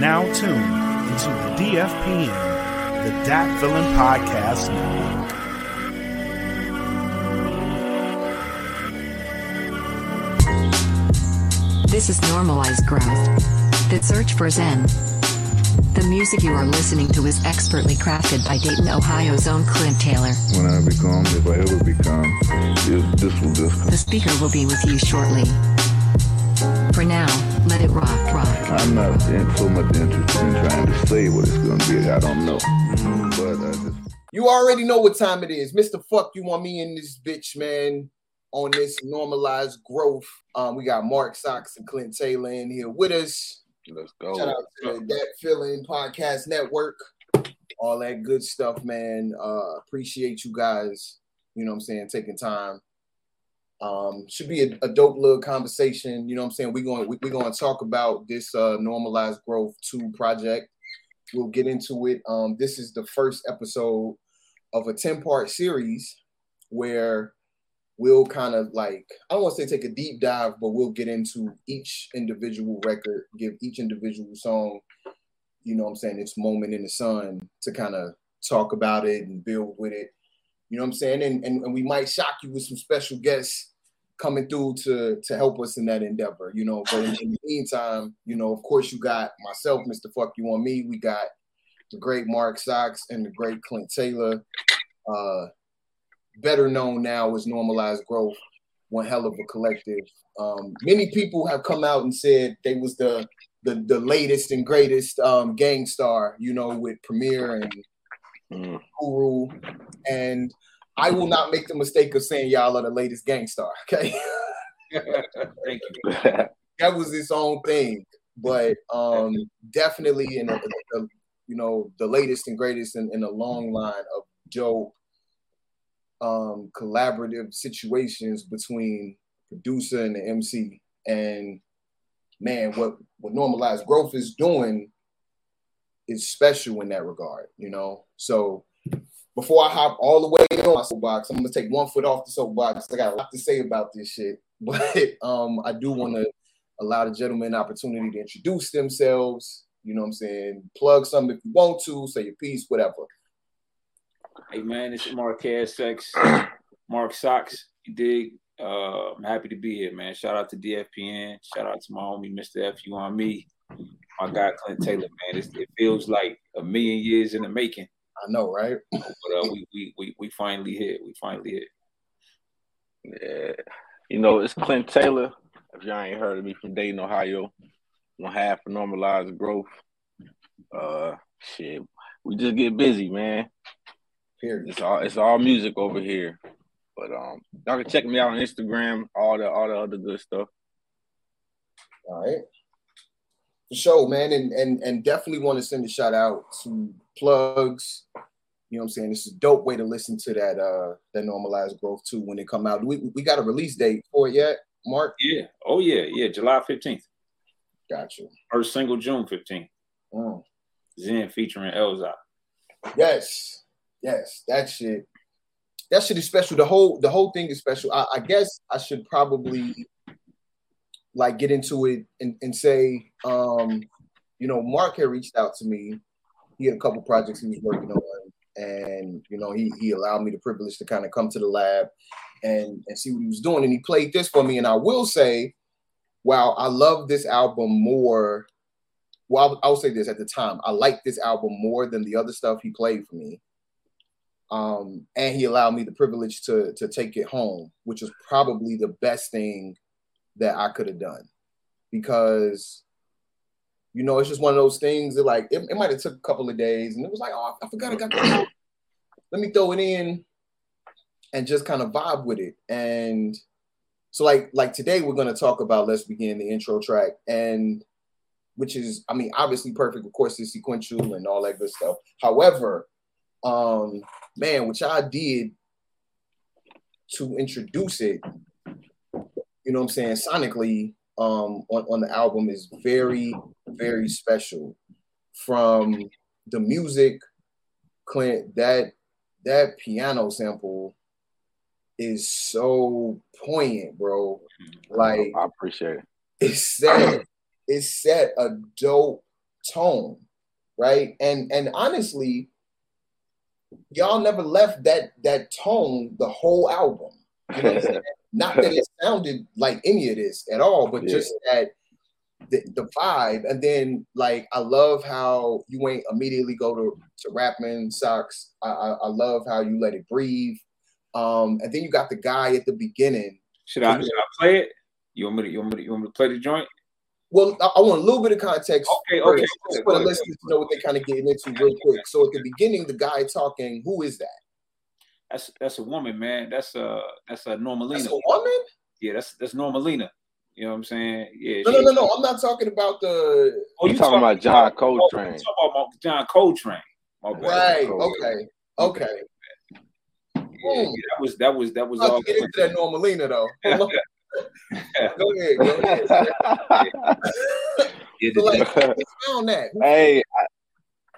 now tuned into the DFPN, the Datfeelin Podcast Network. This is normalized growth. The search for Zen. The music you are listening to is expertly crafted by Dayton, Ohio's own Clint Taylor. When I become, if I ever become, this, this will just come. The speaker will be with you shortly. For now, let it rock, rock. I'm not in, so much interested in trying to say what it's going to be. I don't know. But I just You already know what time it is. Mr. Fuck, you want me in this bitch, man, on this normalized growth. Um, we got Mark Sox and Clint Taylor in here with us. let's go. Shout out to the That Feeling Podcast Network. All that good stuff, man. Uh appreciate you guys, you know what I'm saying, taking time. Um, should be a, a dope little conversation. You know what I'm saying? We're going we, we're going to talk about this uh normalized growth 2 project. We'll get into it. Um, this is the first episode of a 10-part series where we'll kind of like I don't want to say take a deep dive, but we'll get into each individual record, give each individual song, you know what I'm saying, its moment in the sun to kind of talk about it and build with it. You know what I'm saying? And, and, and we might shock you with some special guests coming through to to help us in that endeavor, you know. But in, in the meantime, you know, of course, you got myself, Mr. Fuck You on Me. We got the great Mark Sox and the great Clint Taylor. Uh, better known now as Normalized Growth, one hell of a collective. Um, many people have come out and said they was the the, the latest and greatest um, Gang Starr, you know, with Premier and Mm. Guru. And I will not make the mistake of saying y'all are the latest Gang Starr, okay? Thank you. that was its own thing, but um, definitely in a, a- you know the latest and greatest in, in a long line of dope um, collaborative situations between producer and the MC. And man, what what normalized growth is doing is special in that regard, you know. So before I hop all the way on my soapbox, I'm gonna take one foot off the soapbox. I got a lot to say about this shit, but um, I do want to allow the gentlemen opportunity to introduce themselves. You know what I'm saying? Plug something if you want to, say your piece, whatever. Hey man, it's Marquez Sex, Mark Sox. You dig? Uh, I'm happy to be here, man. Shout out to DFPN. Shout out to my homie Mr. F. You on me. My guy Clint Taylor, man. It's, it feels like a million years in the making, I know, right? but uh, we, we we we finally here. We finally here. Yeah. You know, it's Clint Taylor. If y'all ain't heard of me from Dayton, Ohio, one half of normalized growth. Uh shit. We just get busy, man. Period. It's all it's all music over here. But um y'all can check me out on Instagram, all the all the other good stuff. All right. For sure, man. And and and definitely want to send a shout out to plugs. You know what I'm saying? This is a dope way to listen to that uh that normalized growth too when it come out. We we got a release date for it yet, Mark? Yeah. Oh yeah. Yeah. July 15th. Got you. First single June 15th. Mm. Zen featuring Elza. Yes, yes, that shit. That shit is special. The whole the whole thing is special. I, I guess I should probably like get into it and, and say, um, you know, Mark had reached out to me. He had a couple projects he was working on, and you know, he he allowed me the privilege to kind of come to the lab and and see what he was doing. And he played this for me. And I will say, wow, I love this album more well, I'll, I'll say this at the time, I liked this album more than the other stuff he played for me. Um, and he allowed me the privilege to to take it home, which is probably the best thing that I could have done, because you know it's just one of those things that like it, it might have took a couple of days, and it was like, oh, I forgot I got that. Let me throw it in and just kind of vibe with it. And so like like today we're gonna talk about Let's Begin the intro track and which is, I mean, obviously perfect. Of course, it's sequential and all that good stuff. However, um, man, which I did to introduce it, you know what I'm saying, sonically, um, on, on the album is very, very special. From the music, Clint, that that piano sample is so poignant, bro. Like I appreciate it. it set it set a dope tone, right? And and honestly, y'all never left that that tone the whole album. You know what I'm saying? Not that it sounded like any of this at all, but Yeah. just that the, the vibe. And then like I love how you ain't immediately go to to rapping socks. I, I I love how you let it breathe. Um, and then you got the guy at the beginning. Should I, should I play it? You want me to you want me to, you want me to play the joint? Well, I, I want a little bit of context. Okay, okay, just for the listeners to know what they're kind of getting into real quick. So at the beginning, the guy talking, who is that? That's that's a woman, man. That's uh that's a That's Normalina. a woman? Yeah, that's that's Normalina. You know what I'm saying? Yeah. No, she- no, no, no. I'm not talking about the Oh, You talking about John Coltrane. Oh, you talking about John Coltrane. My right. Cool. Okay, okay. Yeah, yeah, that was that was that was Let's all. get into that Normalina though. Go ahead, go ahead. Yeah, So, the, like, who found that? Who- hey,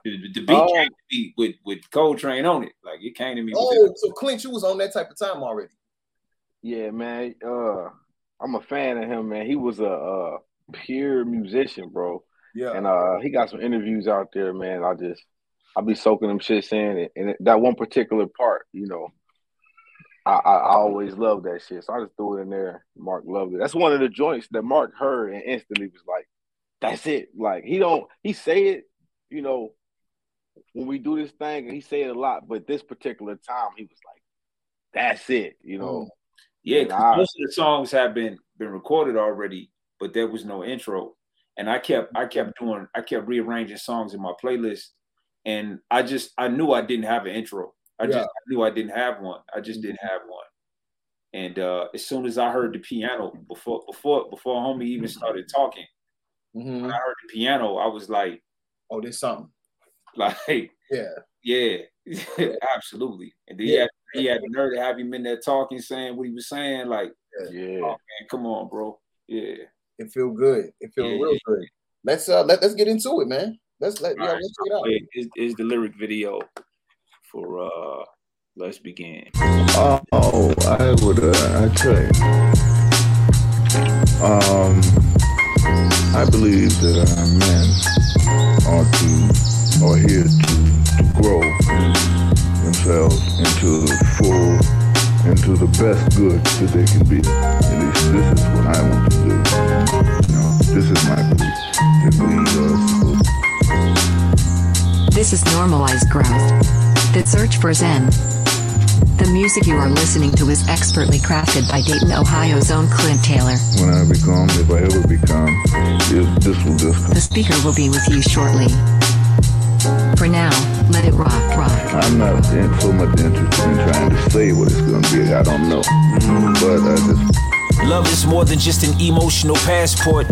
the, the beat Oh. came to me with with Coltrane on it. Like it came to me. with Oh, so Clint, you was on that type of time already. yeah, man. Uh, I'm a fan of him, man. He was a, uh pure musician, bro. Yeah. And uh, he got some interviews out there, man. I just, I'll be soaking them shits in, and, and that one particular part, you know, I, I, I always love that shit. So I just threw it in there. Mark loved it. That's one of the joints that Mark heard and instantly was like, "That's it." Like he don't, he say it, you know, when we do this thing, and he said a lot, but this particular time, he was like, "That's it," you know. Yeah, 'cause Nah. most of the songs have been been recorded already, but there was no intro. And I kept I kept doing I kept rearranging songs in my playlist, and I just I knew I didn't have an intro. I Yeah. just I knew I didn't have one. I just didn't have one. And uh, as soon as I heard the piano before before before homie even started talking, Mhm. when I heard the piano, I was like Oh, there's something. like Yeah. yeah, absolutely. And then he had he had the nerve to have him in there talking, saying what he was saying. Like, Yeah. oh man, come on, bro. Yeah. It feel good. It feel Yeah, real good. Let's uh let, let's get into it, man. Let's let yeah, All right, let's check it out. Is, is the lyric video for uh Let's Begin. Oh, I would, uh, I tell you. Um, I believe that uh, men ought to, or here to, to grow themselves into the full, into the best good that they can be. At least this is what I want to do. You know, this is my belief. That we are This is normalized growth. That search for Zen. The music you are listening to is expertly crafted by Dayton, Ohio's own Clint Taylor. when I become, if I ever become, if this will just come. The speaker will be with you shortly. For now, let it rock, rock. I'm not so much interested in trying to say what it's to be. I don't know. But I just Love is more than just an emotional passport.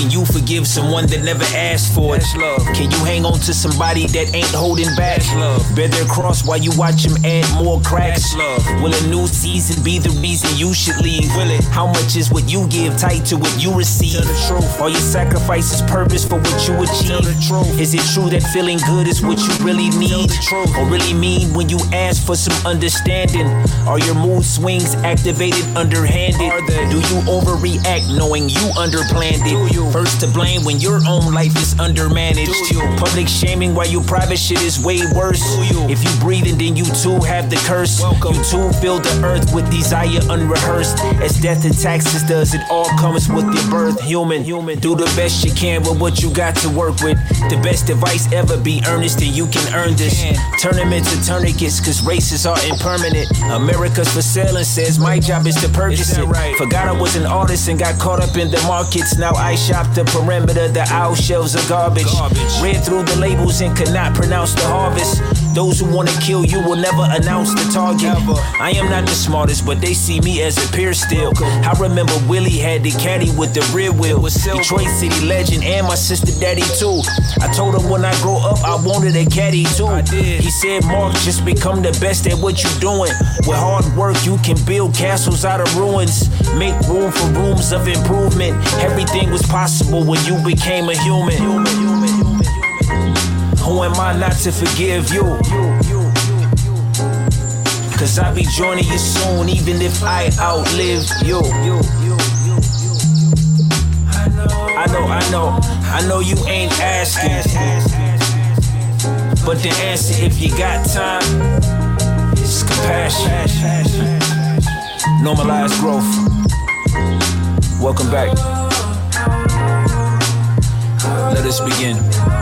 Can you forgive someone that never asked for it? love. Can you hang on to somebody that ain't holding back? love. Bear their cross while you watch them add more cracks. love. Will a new season be the reason you should leave? Will it? How much is what you give tight to what you receive? Tell the truth. Are your sacrifices purpose for what you achieve? Tell the truth. Is it true that feeling good is what you really need? Or really mean when you ask for some understanding? Are your mood swings activated underhanded? Do you overreact knowing you underplanned it? First to blame when your own life is undermanaged. Public shaming while your private shit is way worse. If you breathe and then you too have the curse. You too fill the earth with desire unrehearsed. As death and taxes does, it all comes with your birth. Human, human. Do the best you can with what you got to work with. The best advice ever be earnest and you can earn this. Turn them into tourniquets, cause races are impermanent. America's for sale and says my job is to purchase it. Forgot I was an artist and got caught up in the markets. Now I shop the perimeter, the aisle shelves are garbage. Read through the labels and could not pronounce the harvest. Those who wanna kill you will never announce the target. I am not the smartest, but they see me as a peer still. I remember Willie had the caddy with the rear wheel. Detroit City legend and my sister daddy too. I told him when I grow up I wanted a caddy too. He said, Mark, just become the best at what you're doing. With hard work, you can build castles out of ruins. Make room for rooms of improvement. Everything was possible when you became a human. Who am I not to forgive you? Cause I'll be joining you soon, even if I outlive you. I know, I know, I know you ain't asking. But the answer, if you got time, is compassion. Normalized growth. Welcome back. Let us begin.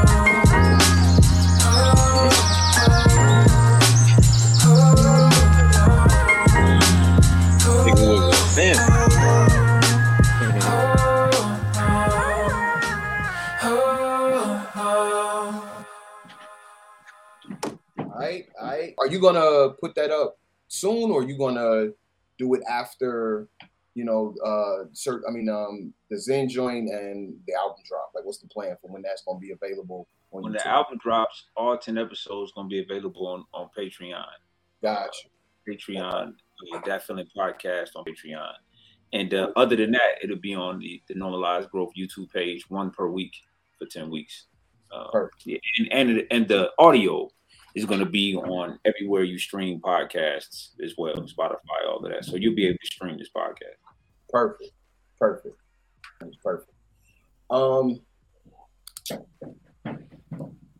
Are you gonna put that up soon, or are you gonna do it after, you know, uh, cert, I mean, um, the Zen joint and the album drop? Like, what's the plan for when that's gonna be available? On When the album drops, all ten episodes gonna be available on on Patreon. Gotcha. Patreon, uh, that feeling podcast on Patreon. And uh, other than that, it'll be on the, the Normalized Growth YouTube page, one per week for ten weeks. Uh, yeah, and, and and the audio is going to be on everywhere you stream podcasts as well, Spotify, all of that. So you'll be able to stream this podcast. Perfect. Perfect. That's perfect. Um.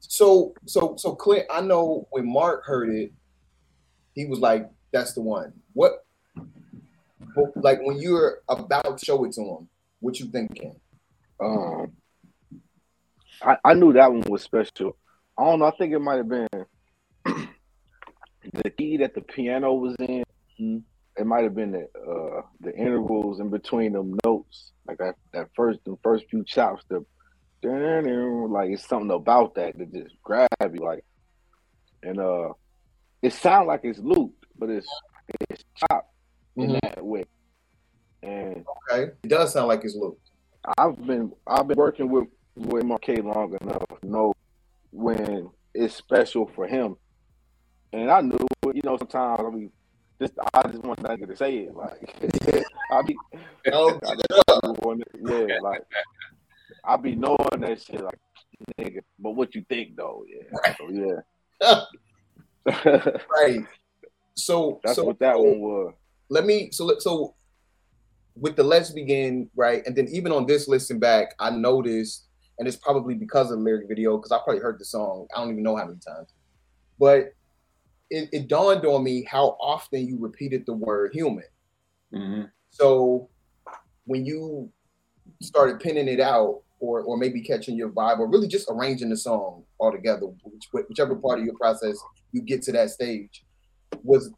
So so so Clint, I know when Mark heard it, he was like, "That's the one." What? Like when you're about to show it to him, what you thinking? Um, I, I knew that one was special. I don't know. I think it might have been the key that the piano was in. It might have been the uh, the intervals in between them notes, like that that first the first few chops. The like it's something about that that just grab you, like, and uh, it sounds like it's looped, but it's it's chopped in Mhm. that way. And Okay, it does sound like it's looped. I've been I've been working with with Marquet long enough to know when it's special for him, and I knew it. You know, sometimes I mean, just I just want that nigga to say it. Like I be, Oh, I just yeah, like I be knowing that shit. Like nigga, but what you think though? Yeah, so, yeah. right. So That's so what that one was. let me so so with the let's begin right and then even on this listen back i noticed and it's probably because of the lyric video because i probably heard the song i don't even know how many times but it, it dawned on me how often you repeated the word human hmm so when you started pinning it out or or maybe catching your vibe or really just arranging the song altogether which, whichever part of your process you get to that stage was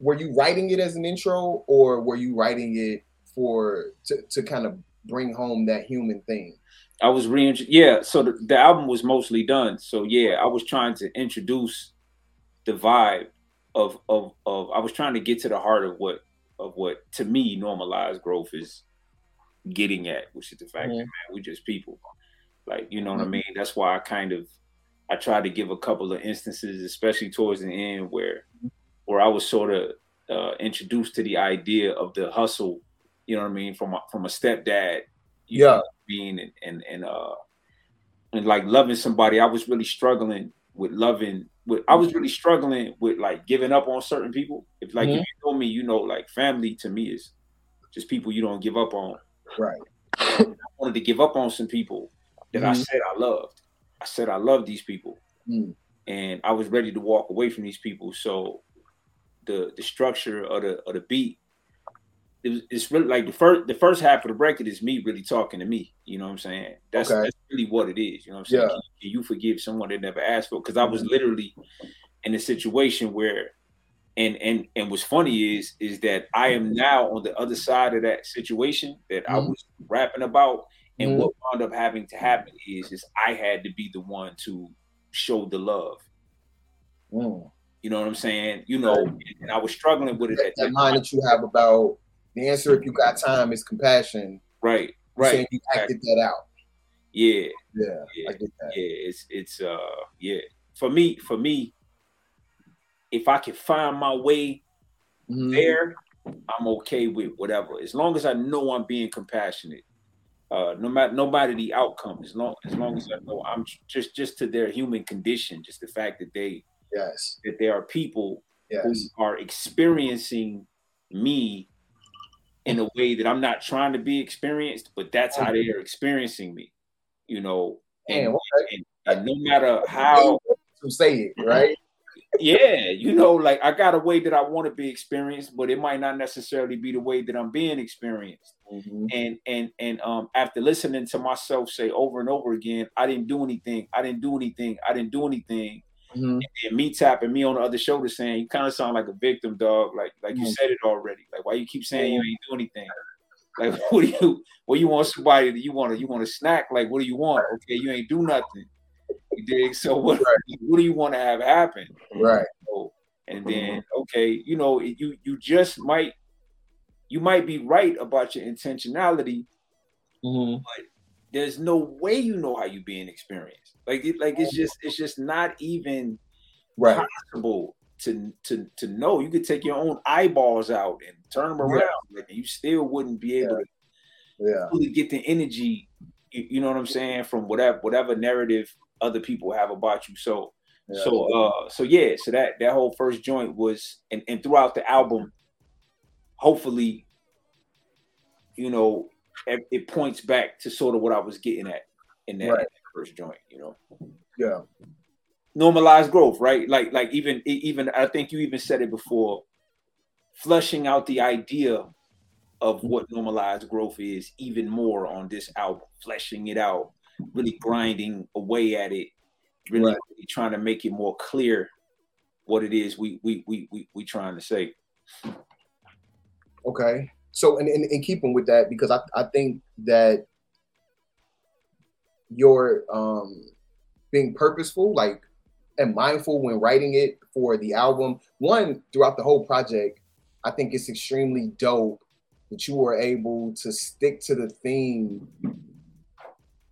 were you writing it as an intro or were you writing it for to, to kind of bring home that human thing I was re yeah. So the, the album was mostly done. So yeah, I was trying to introduce the vibe of of of. I was trying to get to the heart of what of what to me normalized growth is getting at, which is the fact that man, we just people. Like you know what I mean. That's why I kind of I tried to give a couple of instances, especially towards the end, where where I was sort of uh, introduced to the idea of the hustle. You know what I mean from a, from a stepdad. you Yeah. know, being and and and uh and like loving somebody. I was really struggling with loving. With I was really struggling with like giving up on certain people. If like if Mhm. you know me, you know like family to me is just people you don't give up on. right I wanted to give up on some people that I Mhm. said I loved. I said I love these people, Mm. and I was ready to walk away from these people. So the the structure of the of the beat, it was, it's really like the first the first half of the record is me really talking to me. You know what I'm saying? That's Okay. that's really what it is. You know what I'm saying? Yeah. Can, can you forgive someone that never asked for? Because I was literally in a situation where. And and and what's funny is is that I am now on the other side of that situation that I Mhm. was rapping about, and Mhm. what wound up having to happen is is I had to be the one to show the love. Mm. You know what I'm saying? You know, and I was struggling with it that, that that mind that you have about the answer if you got time is compassion Right, saying right. you acted that out Yeah, yeah yeah, i get that yeah. It's it's uh yeah. For me, for me, if I can find my way Mhm. there, I'm okay with whatever. As long as I know I'm being compassionate. Uh, no matter no matter the outcome, as long as long as I know I'm just just to their human condition, just the fact that they yes that there are people yes who are experiencing me in a way that I'm not trying to be experienced, but that's how they're experiencing me, you know. And, Damn, okay. and, and no matter how to say it, right? yeah, you know, like I got a way that I want to be experienced, but it might not necessarily be the way that I'm being experienced. Mhm. And and and um after listening to myself say over and over again, I didn't do anything, I didn't do anything, I didn't do anything, Mhm. and me tapping me on the other shoulder saying, You kind of sound like a victim, dog. Like like you Mhm. said it already. Like why you keep saying you ain't do anything? Like what do you what you want somebody that you want to you want to snack? Like what do you want? Okay, you ain't do nothing. You dig? So what what do you want to have happen? Right. So, and then okay, you know, you you just might you might be right about your intentionality. Mhm. There's no way you know how you being experienced. Like it, like it's just it's just not even Right. possible to to to know. You could take your own eyeballs out and turn them Yeah. around, like, and you still wouldn't be able to Yeah. really get the energy. You, you know what I'm saying from whatever whatever narrative other people have about you. So Yeah. so uh so yeah, so that that whole first joint was and, and throughout the album, hopefully, you know, it, it points back to sort of what I was getting at in that, Right. that first joint, you know. Yeah. Normalized growth, right? Like like even even I think you even said it before, flushing out the idea of what normalized growth is even more on this album, fleshing it out, really grinding away at it, really, Right. really trying to make it more clear what it is we we we we, we trying to say. Okay. So, and in, in keeping with that, because I, I think that you're um, being purposeful, like, and mindful when writing it for the album. One, throughout the whole project, I think it's extremely dope that you were able to stick to the theme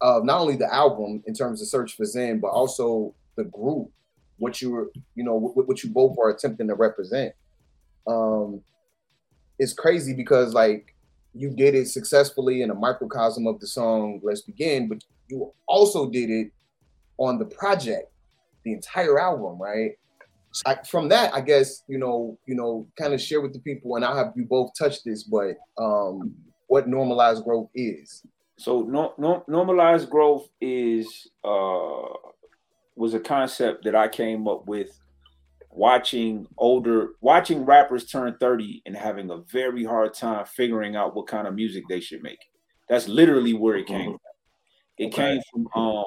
of not only the album in terms of Search for Zen, but also the group, what you were, you know, what, what you both are attempting to represent. Um, it's crazy because like you did it successfully in a microcosm of the song Let's Begin, but you also did it on the project, the entire album, right? So I, from that, I guess you know, you know, kind of share with the people, and I'll have you both touch this, but um, what normalized growth is. So no, no, normalized growth is uh was a concept that I came up with watching older watching rappers turn 30 and having a very hard time figuring out what kind of music they should make. That's literally where it came from. It Okay. came from um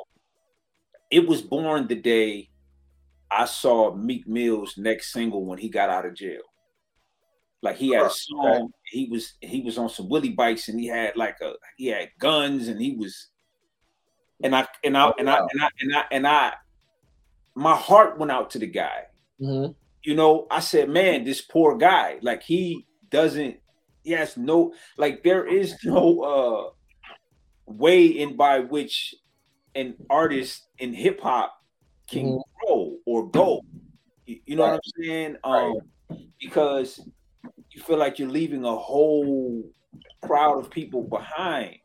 it was born the day I saw Meek Mill's next single when he got out of jail. Like he had a song, he was he was on some willy bikes and he had like a he had guns and he was and I and I and I and I and I and I my heart went out to the guy. Mm-hmm. You know, I said, man, this poor guy, like he doesn't he has no like there is no uh way in by which an artist in hip hop can Mhm. grow or go. You, you know what I'm saying? Um because you feel like you're leaving a whole crowd of people behind.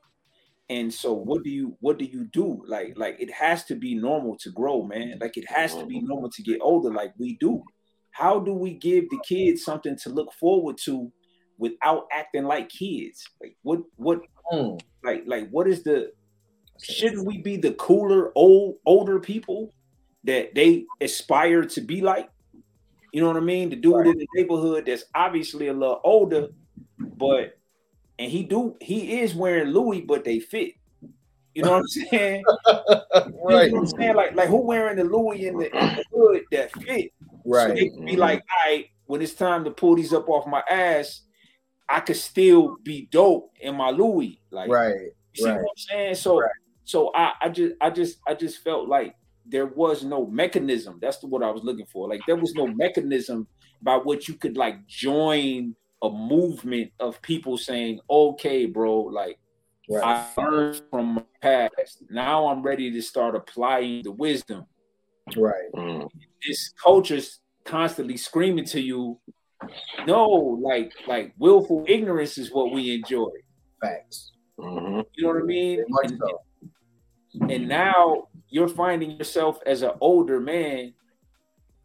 And so what do you what do you do? Like like it has to be normal to grow, man. Like it has to be normal to get older like we do. How do we give the kids something to look forward to without acting like kids? Like what what Mm. like like what is the shouldn't we be the cooler old older people that they aspire to be like you know what i mean the dude in the neighborhood that's obviously a little older but and he do he is wearing louis but they fit you know what i'm saying You Right, know what i'm saying like like who wearing the louis in the, in the hood that fit so right, they can be like, mm-hmm. all right, when it's time to pull these up off my ass, I could still be dope in my Louis. Like, right. you see right. what I'm saying? So, Right. so I, I just, I just, I just felt like there was no mechanism. That's the, what I was looking for. Like, there was no mechanism by which you could like join a movement of people saying, okay, bro, like right. I learned from my past. Now I'm ready to start applying the wisdom right. Mm. this culture's constantly screaming to you no like like willful ignorance is what we enjoy Facts. Mhm. you know what i mean Very and, so. and now you're finding yourself as an older man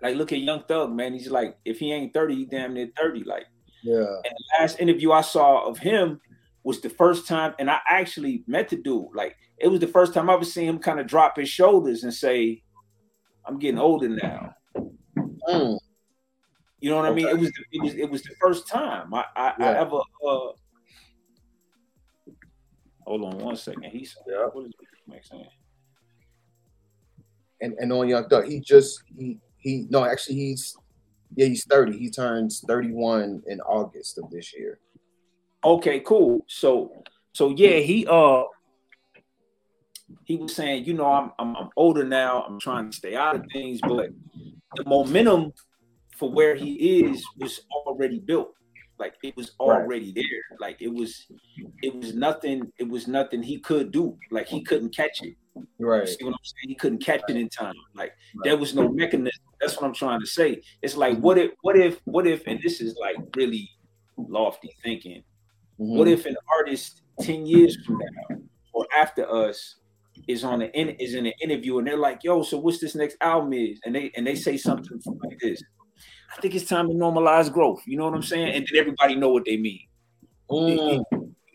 like look at young thug man he's like if he ain't 30 he damn near 30 like Yeah. And the last interview I saw of him was the first time, and I actually met the dude. Like it was the first time I ever seen him kind of drop his shoulders and say, "I'm getting older now." Mm. You know what I mean? It was the, it was it was the first time I I, I ever. Uh, hold on one second. He's Yeah. what is Mike saying? And and on Young Thug, he just he he no actually he's yeah he's thirty. He turns thirty one in August of this year. Okay, cool. So so yeah, he uh he was saying, you know, I'm I'm, I'm older now. I'm trying to stay out of things, but the momentum for where he is was already built. Like it was Right. already there. Like it was it was nothing, it was nothing he could do. Like he couldn't catch it. You Right. see what I'm saying? He couldn't catch it in time. Like Right. there was no mechanism. That's what I'm trying to say. It's like what if what if what if and this is like really lofty thinking. Mhm. What if an artist 10 years from now or after us is on the in, is in an interview and they're like, yo, so what's this next album is? And they and they say something like this. I think it's time to normalize growth. You know what I'm saying? And then everybody know what they mean. Mm.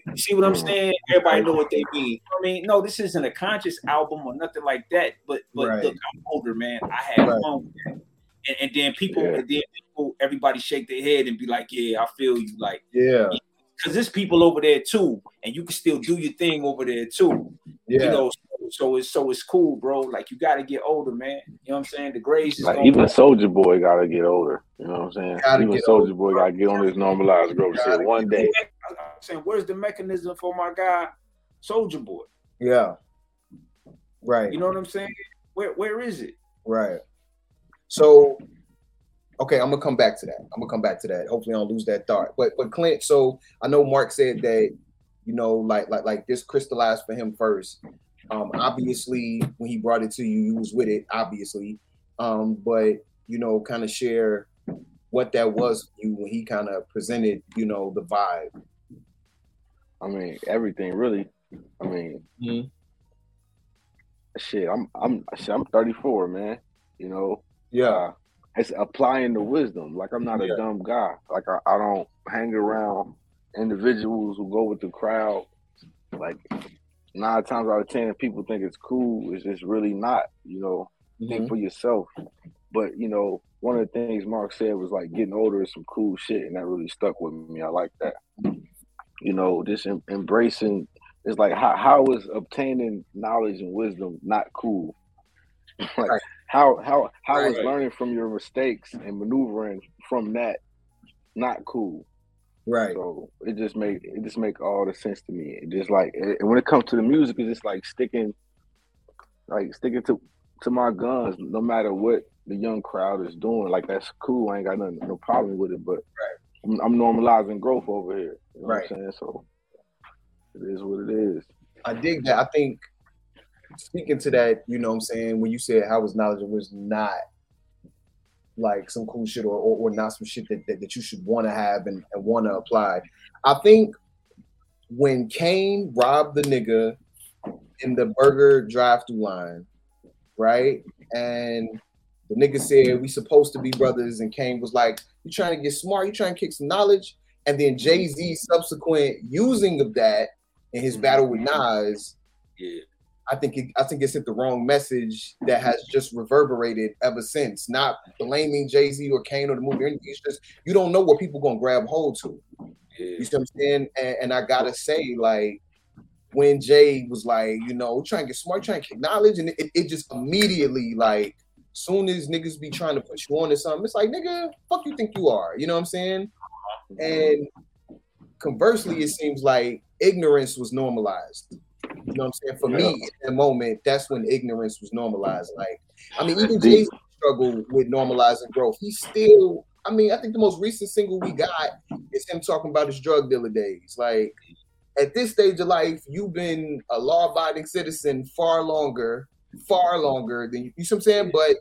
You see what I'm saying? Everybody know what they mean. I mean, no, this isn't a conscious mm. album or nothing like that. But but Right. look, I'm older, man. I had Right. fun with that. And, and then people, Yeah. and then people, everybody shake their head and be like, "Yeah, I feel you." Like, Yeah. because there's people over there too, and you can still do your thing over there too. Yeah. You know, so, so it's so it's cool, bro. Like you got to get older, man. You know what I'm saying? The grades is Like even. Soulja Boy gotta get older. You know what I'm saying? Gotta even Soulja Boy gotta get on his normalized growth shit one day. I'm saying, where's the mechanism for my guy, Soulja Boy? yeah. Right. You know what I'm saying? Where where is it? Right. So, okay, I'm gonna come back to that. I'm gonna come back to that. Hopefully, I don't lose that thought. But but Clint, so I know Mark said that you know, like like like this crystallized for him first. Um, obviously, when he brought it to you, you was with it, obviously. Um, but you know, kind of share what that was you when he kind of presented, you know, the vibe. I mean, everything really. I mean, Mhm. shit. I'm I'm shit, I'm 34, man. You know, Yeah. uh, it's applying the wisdom. Like I'm not a dumb guy. Like I, I don't hang around individuals who go with the crowd. Like nine times out of ten, people think it's cool. It's just really not. You know, think Mhm. for yourself. But you know, one of the things Mark said was like getting older is some cool shit, and that really stuck with me. I like that. You know, just em- embracing. It's like how how is obtaining knowledge and wisdom not cool? like Right. how how how is Right. learning from your mistakes and maneuvering from that not cool? Right. So it just make it just make all the sense to me. It just like and when it comes to the music, it's just like sticking like sticking to to my guns, no matter what the young crowd is doing. Like that's cool. I ain't got nothing, no problem with it. But I'm, I'm normalizing growth over here. You know Right. what I'm saying? So it is what it is. I dig that. I think speaking to that, you know what I'm saying, when you said how was knowledge and wisdom not like some cool shit or, or, or not some shit that, that, that you should want to have and, and want to apply. I think when Kane robbed the nigga in the burger drive through line, right? And the nigga said, We supposed to be brothers. And Kane was like, You trying to get smart, you trying to kick some knowledge. And then mm-hmm. Jay Z subsequent using of that in his battle with mm-hmm. Nas, Yeah. I think it, I think it sent the wrong message that has just reverberated ever since. Not blaming Jay Z or Kane or the movie or anything. It's just you don't know what people gonna grab hold to. Yeah. You see what I'm saying? And, and I gotta say, like, when Jay was like, you know, trying to get smart, trying to get knowledge, and it, it just immediately, like, soon as niggas be trying to put you on to something, it's like, nigga, fuck you think you are. You know what I'm saying? And conversely, it seems like ignorance was normalized. You know what I'm saying? For me, in that moment, that's when ignorance was normalized. Like, I mean, even Jay struggled with normalizing growth. He still, I mean, I think the most recent single we got is him talking about his drug dealer days. Like, at this stage of life, you've been a law-abiding citizen far longer, far longer than you. You see what I'm saying? But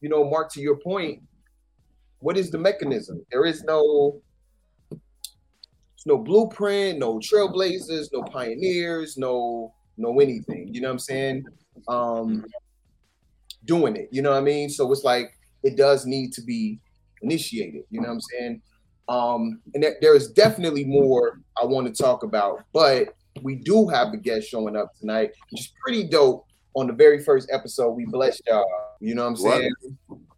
you know, Mark, to your point, what is the mechanism? There is no no blueprint, no trailblazers, no pioneers, no no anything. You know what I'm saying? Um doing it. You know what I mean? So it's like it does need to be initiated. You know what I'm saying? Um, and there, there is definitely more I want to talk about, but we do have a guest showing up tonight, which is pretty dope. On the very first episode, we blessed y'all. You know what I'm saying?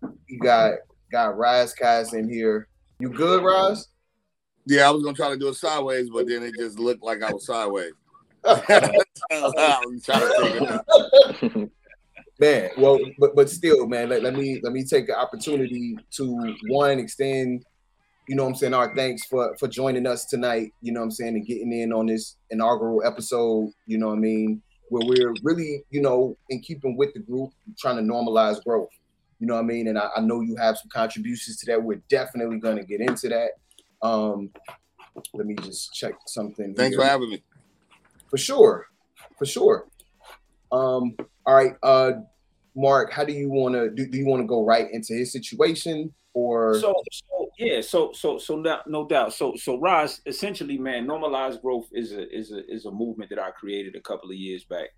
We got got Ras Kass in here. You good, Ras? Yeah, I was gonna try to do it sideways, but then it just looked like I was sideways. man, well, but but still, man, let, let me let me take the opportunity to one extend, you know what I'm saying, our thanks for for joining us tonight, you know what I'm saying, and getting in on this inaugural episode, you know what I mean, where we're really, you know, in keeping with the group, trying to normalize growth. You know what I mean? And I, I know you have some contributions to that. We're definitely gonna get into that. Um, let me just check something. Thanks here. for having me. For sure, for sure. Um, all right, uh, Mark, how do you want to do? Do you want to go right into his situation, or so, so yeah, so so so no, no doubt. So so Ras, essentially, man, normalized growth is a is a is a movement that I created a couple of years back.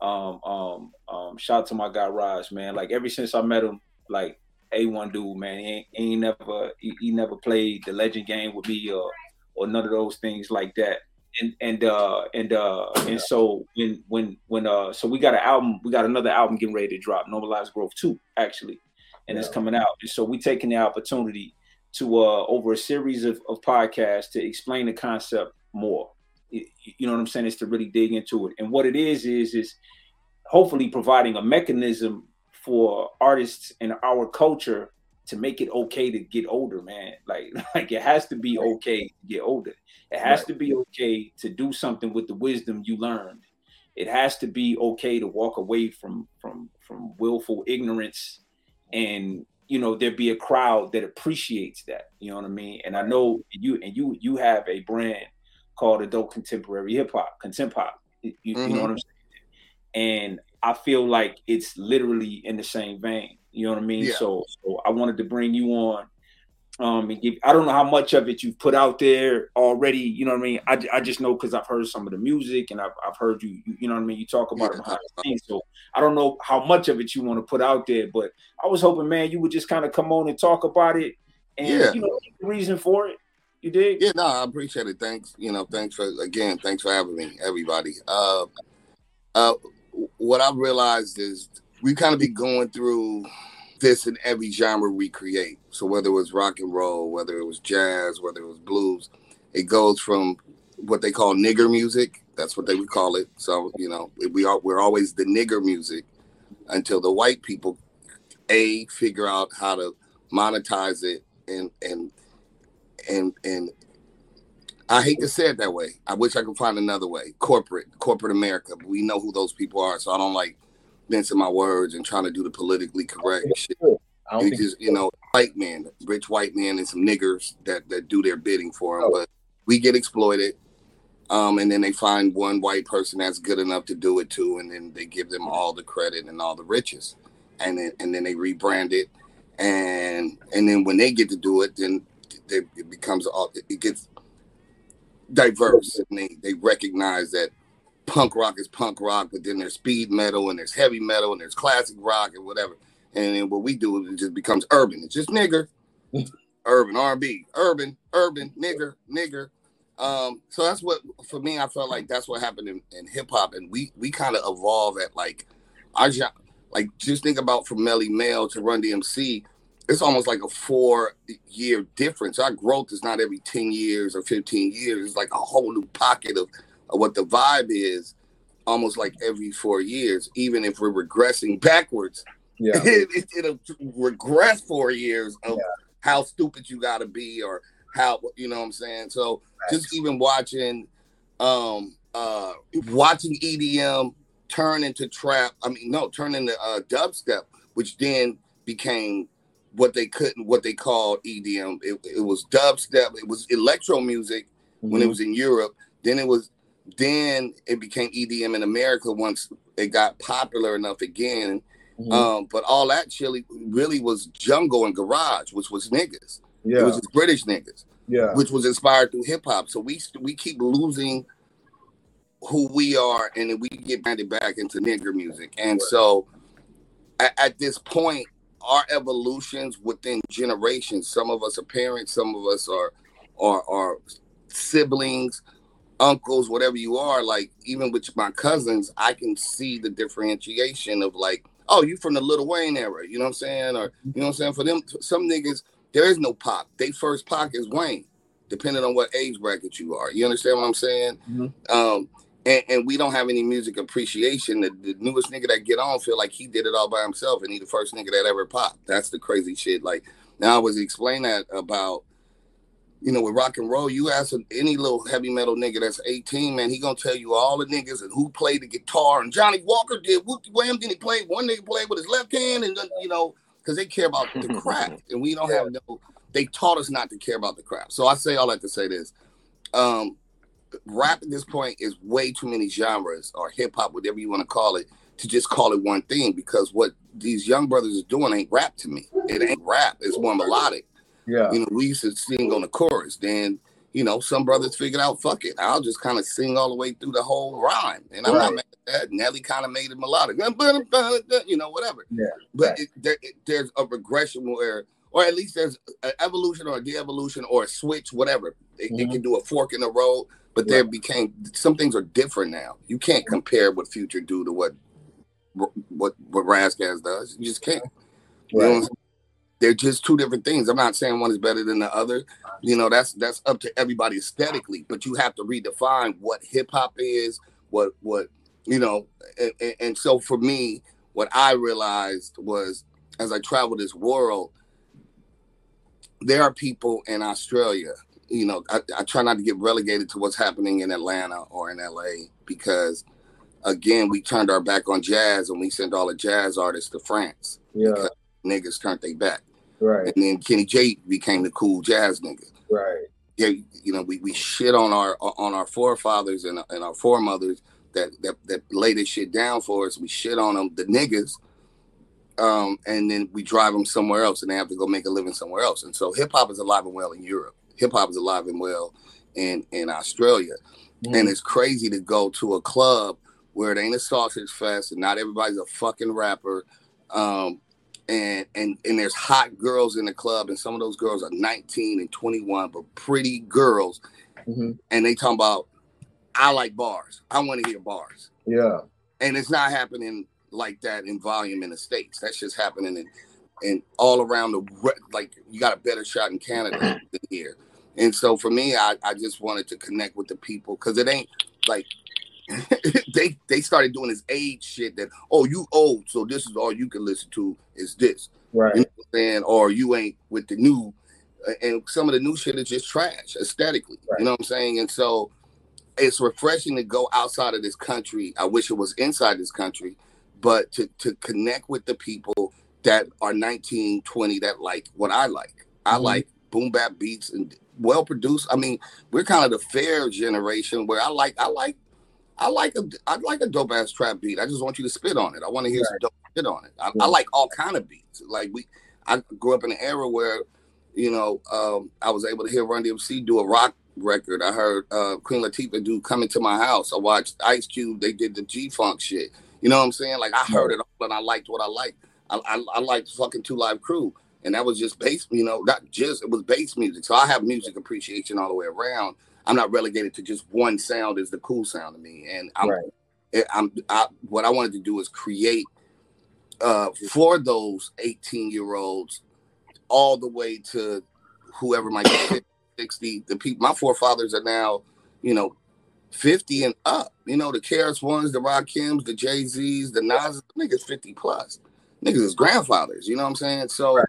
Um, um, um, shout out to my guy Ras, man. Like ever since I met him, like a1 dude, man. He ain't, he ain't never he, he, never played the legend game with me or or none of those things like that. And and uh and uh and so when when when uh so we got an album, we got another album getting ready to drop, Normalized Growth 2, actually. And yeah. it's coming out. And so we taking the opportunity to uh over a series of, of podcasts to explain the concept more. You know what I'm saying? Is to really dig into it. And what it is is is hopefully providing a mechanism for artists in our culture to make it okay to get older, man. Like, like it has to be okay to get older. It has right. to be okay to do something with the wisdom you learned. It has to be okay to walk away from from from willful ignorance, and you know there be a crowd that appreciates that. You know what I mean? And I know you and you you have a brand called Adult Contemporary Hip Hop, Contempop. You, mm-hmm. you know what I'm saying? And I feel like it's literally in the same vein. You know what I mean? Yeah. So, so I wanted to bring you on. Um, and give, I don't know how much of it you've put out there already. You know what I mean? I, I just know because I've heard some of the music and I've, I've heard you, you, you know what I mean? You talk about yeah. it behind the scenes. So I don't know how much of it you want to put out there, but I was hoping, man, you would just kind of come on and talk about it and, yeah. you know, the reason for it. You did? Yeah, no, I appreciate it. Thanks. You know, thanks for, again, thanks for having me, everybody. Uh, uh, what I've realized is we kind of be going through this in every genre we create. So whether it was rock and roll, whether it was jazz, whether it was blues, it goes from what they call nigger music. That's what they would call it. So you know, we are we're always the nigger music until the white people a figure out how to monetize it and and and and I hate to say it that way. I wish I could find another way. Corporate, corporate America. We know who those people are, so I don't like mincing my words and trying to do the politically correct shit. It just, you know, white men, rich white men, and some niggers that that do their bidding for them. But we get exploited, um, and then they find one white person that's good enough to do it too, and then they give them all the credit and all the riches, and then and then they rebrand it, and and then when they get to do it, then they, it becomes all it gets diverse and they, they recognize that punk rock is punk rock, but then there's speed metal and there's heavy metal and there's classic rock and whatever. And then what we do is it just becomes urban. It's just nigger, urban R&B, urban, urban, nigger, nigger. Um, so that's what for me. I felt like that's what happened in, in hip hop, and we we kind of evolve at like our job, like just think about from Melle Mel to Run DMC it's almost like a four year difference. Our growth is not every 10 years or 15 years. It's like a whole new pocket of, of what the vibe is almost like every four years, even if we're regressing backwards. Yeah. It, will it, regress four years of yeah. how stupid you got to be or how, you know what I'm saying? So right. just even watching, um, uh, watching EDM turn into trap, I mean, no, turn into uh, dubstep, which then became what they couldn't what they called EDM. It, it was dubstep. It was electro music mm-hmm. when it mm-hmm. was in Europe. Then it was then it became EDM in America once it got popular enough again. Mm-hmm. Um, but all that chili really was jungle and garage, which was niggas. Yeah, it was British niggas. Yeah, which was inspired through hip hop. So we we keep losing who we are, and then we get banded back into nigger music. And so at, at this point, our evolutions within generations. Some of us are parents, some of us are or or siblings, uncles, whatever you are, like even with my cousins, I can see the differentiation of like, oh, you from the Little Wayne era, you know what I'm saying? Or you know what I'm saying? For them, some niggas, there is no pop. They first pop is Wayne, depending on what age bracket you are. You understand what I'm saying? Mhm. Um, and, and we don't have any music appreciation. The, the newest nigga that get on feel like he did it all by himself, and he the first nigga that ever popped. That's the crazy shit. Like now, I was explaining that about you know, with rock and roll, you ask any little heavy metal nigga that's 18, man, he gonna tell you all the niggas and who played the guitar. And Johnny Walker did Wookie Wham, then he played one nigga played with his left hand, and then, you know, because they care about the craft, and we don't have no. They taught us not to care about the craft. So I say all that to say this: um, rap at this point is way too many genres or hip hop, whatever you want to call it, to just call it one thing. Because what these young brothers are doing ain't rap to me. It ain't rap. It's more melodic. Yeah. You know, we used to sing on the chorus. Then, you know, some brothers figured out, fuck it, I'll just kind of sing all the way through the whole rhyme. And I'm Right. not mad at that. Nelly kind of made it melodic, you know, whatever. Yeah. But it, there, it, there's a regression where, or at least there's an evolution or a de-evolution or a switch, whatever. It, it Mhm. can do a fork in the road, but there became some things are different now. You can't compare what Future do to what what what Ras Kass does. You just can't. You know what I'm Right. saying? They're just two different things. I'm not saying one is better than the other. You know, that's that's up to everybody aesthetically, but you have to redefine what hip hop is, what what you know, and, and so for me, what I realized was as I traveled this world, there are people in Australia. You know, I, I try not to get relegated to what's happening in Atlanta or in LA because again, we turned our back on jazz and we sent all the jazz artists to France. Yeah. Niggas turned their back. Right. And then Kenny G became the cool jazz nigga. Right. Yeah, you know, we, we shit on our on our forefathers and, and our foremothers that, that that laid this shit down for us. We shit on them, the niggas, um, and then we drive them somewhere else, and they have to go make a living somewhere else. And so hip hop is alive and well in Europe. Hip hop is alive and well in in Australia. And it's crazy to go to a club where it ain't a sausage fest and not everybody's a fucking rapper. Um, and and and there's hot girls in the club, and some of those girls are 19 and 21, but pretty girls. Mhm. And they talking about, I like bars. I want to hear bars. Yeah. And it's not happening like that in volume in the states. That's just happening in, in all around the like. You got a better shot in Canada than here. And so for me, I, I just wanted to connect with the people because it ain't like they they started doing this age shit that oh you old so this is all you can listen to is this. Right. you know saying? Or you ain't with the new and some of the new shit is just trash aesthetically you know what I'm saying? And so it's refreshing to go outside of this country. I wish it was inside this country but to to connect with the people that are 19 20 that like what I like. I Mhm. like boom bap beats and well produced I mean we're kind of the fair generation where I like I like I like a I like a dope ass trap beat. I just want you to spit on it. I want to hear some dope shit on it. I, I like all kind of beats. Like we, I grew up in an era where, you know, um, I was able to hear Run DMC do a rock record. I heard uh, Queen Latifah do "Coming to My House." I watched Ice Cube. They did the G Funk shit. You know what I'm saying? Like I heard it all, and I liked what I liked. I, I, I liked fucking Two Live Crew, and that was just bass. You know, not just it was bass music. So I have music appreciation all the way around. I'm not relegated to just one sound is the cool sound to me. And I'm, Right. I'm I, what I wanted to do is create uh, for those 18 year olds all the way to whoever might be 60. The people, my forefathers are now, you know, 50 and up. You know, the KRS-Ones, the Rakims, the Jay Z's, the Nas, niggas 50 plus. Niggas is grandfathers. You know what I'm saying? So,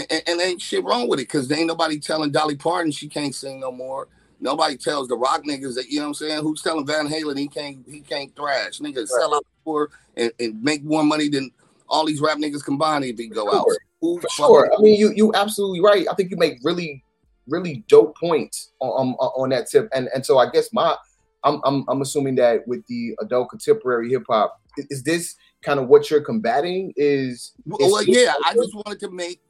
and, and, and ain't shit wrong with it because ain't nobody telling Dolly Parton she can't sing no more. Nobody tells the rock niggas that you know what I'm saying. Who's telling Van Halen he can't he can't thrash? Niggas sell out tour and, and make more money than all these rap niggas combined if he go out. Sure. Who For sure. I mean, you you absolutely right. I think you make really really dope points on on, on that tip. And and so I guess my I'm I'm, I'm assuming that with the adult contemporary hip hop, is this kind of what you're combating? Is, is well, yeah, I just wanted to make.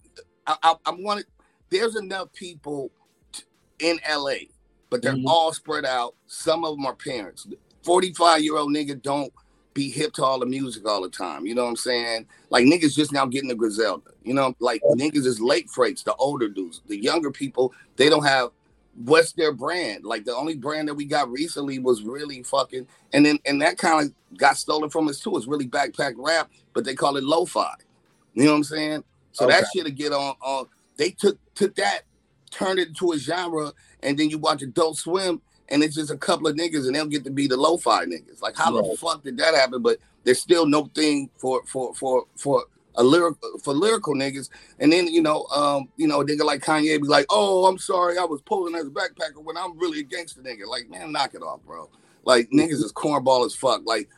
I, I, I wanted. There's enough people t- in LA, but they're Mhm. all spread out. Some of them are parents. Forty-five year old nigga don't be hip to all the music all the time. You know what I'm saying? Like niggas just now getting the Griselda. You know, like niggas is late freights. The older dudes, the younger people, they don't have what's their brand? Like the only brand that we got recently was really fucking, and then and that kind of got stolen from us too. It's really backpack rap, but they call it lo-fi. You know what I'm saying? So Okay. that shit to get on. On they took took that, turned it into a genre, and then you watch Adult Swim, and it's just a couple of niggas, and they'll get to be the lo-fi niggas. Like how the fuck did that happen? But there's still no thing for for for for a lyric for lyrical niggas. And then you know, um, you know, a nigga like Kanye be like, "Oh, I'm sorry, I was pulling as a backpacker when I'm really a gangster nigga." Like, man, knock it off, bro. Like niggas is cornball as fuck. Like,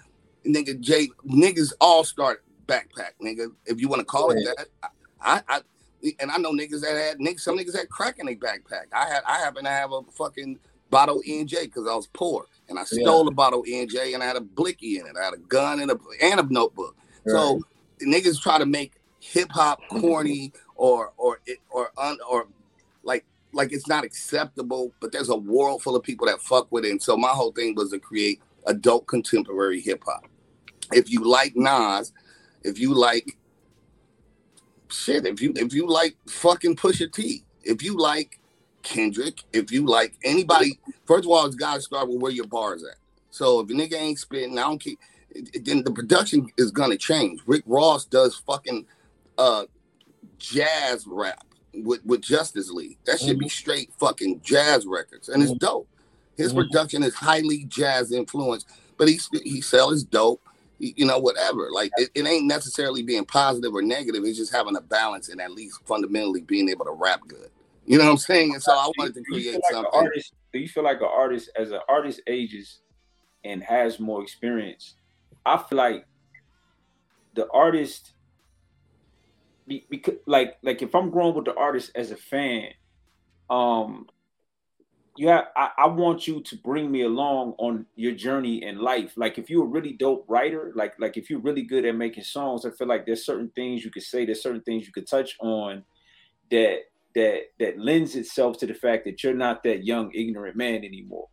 nigga, Jay, niggas all start backpack, nigga. If you want to call it that, I, I, and I know niggas that had niggas, some niggas had crack in their backpack. I had, I happen to have a fucking bottle of NJ because I was poor, and I Yeah. stole a bottle of NJ, and I had a blicky in it. I had a gun and a and a notebook. So niggas try to make hip hop corny or or it or un, or like like it's not acceptable, but there's a world full of people that fuck with it. And so my whole thing was to create adult contemporary hip hop. If you like Nas, if you like shit, if you if you like fucking Pusha T, if you like Kendrick, if you like anybody, first of all, it's gotta start with where your bars at. So if a nigga ain't spitting, I don't care. Then the production is gonna change. Rick Ross does fucking uh jazz rap with, with Justice League. That should be straight fucking jazz records, and it's dope. His Mhm. production is highly jazz influenced, but he he sells dope. You know, whatever. Like it, it ain't necessarily being positive or negative. It's just having a balance and at least fundamentally being able to rap good. You know what I'm saying? And so I wanted to Do you feel create like something. artist? Do you feel like an artist, as an artist ages and has more experience? I feel like the artist, be, because like like if I'm growing with the artist as a fan, um, you have I, I want you to bring me along on your journey in life. Like if you're a really dope writer, like like if you're really good at making songs, I feel like there's certain things you could say, there's certain things you could touch on that that that lends itself to the fact that you're not that young ignorant man anymore.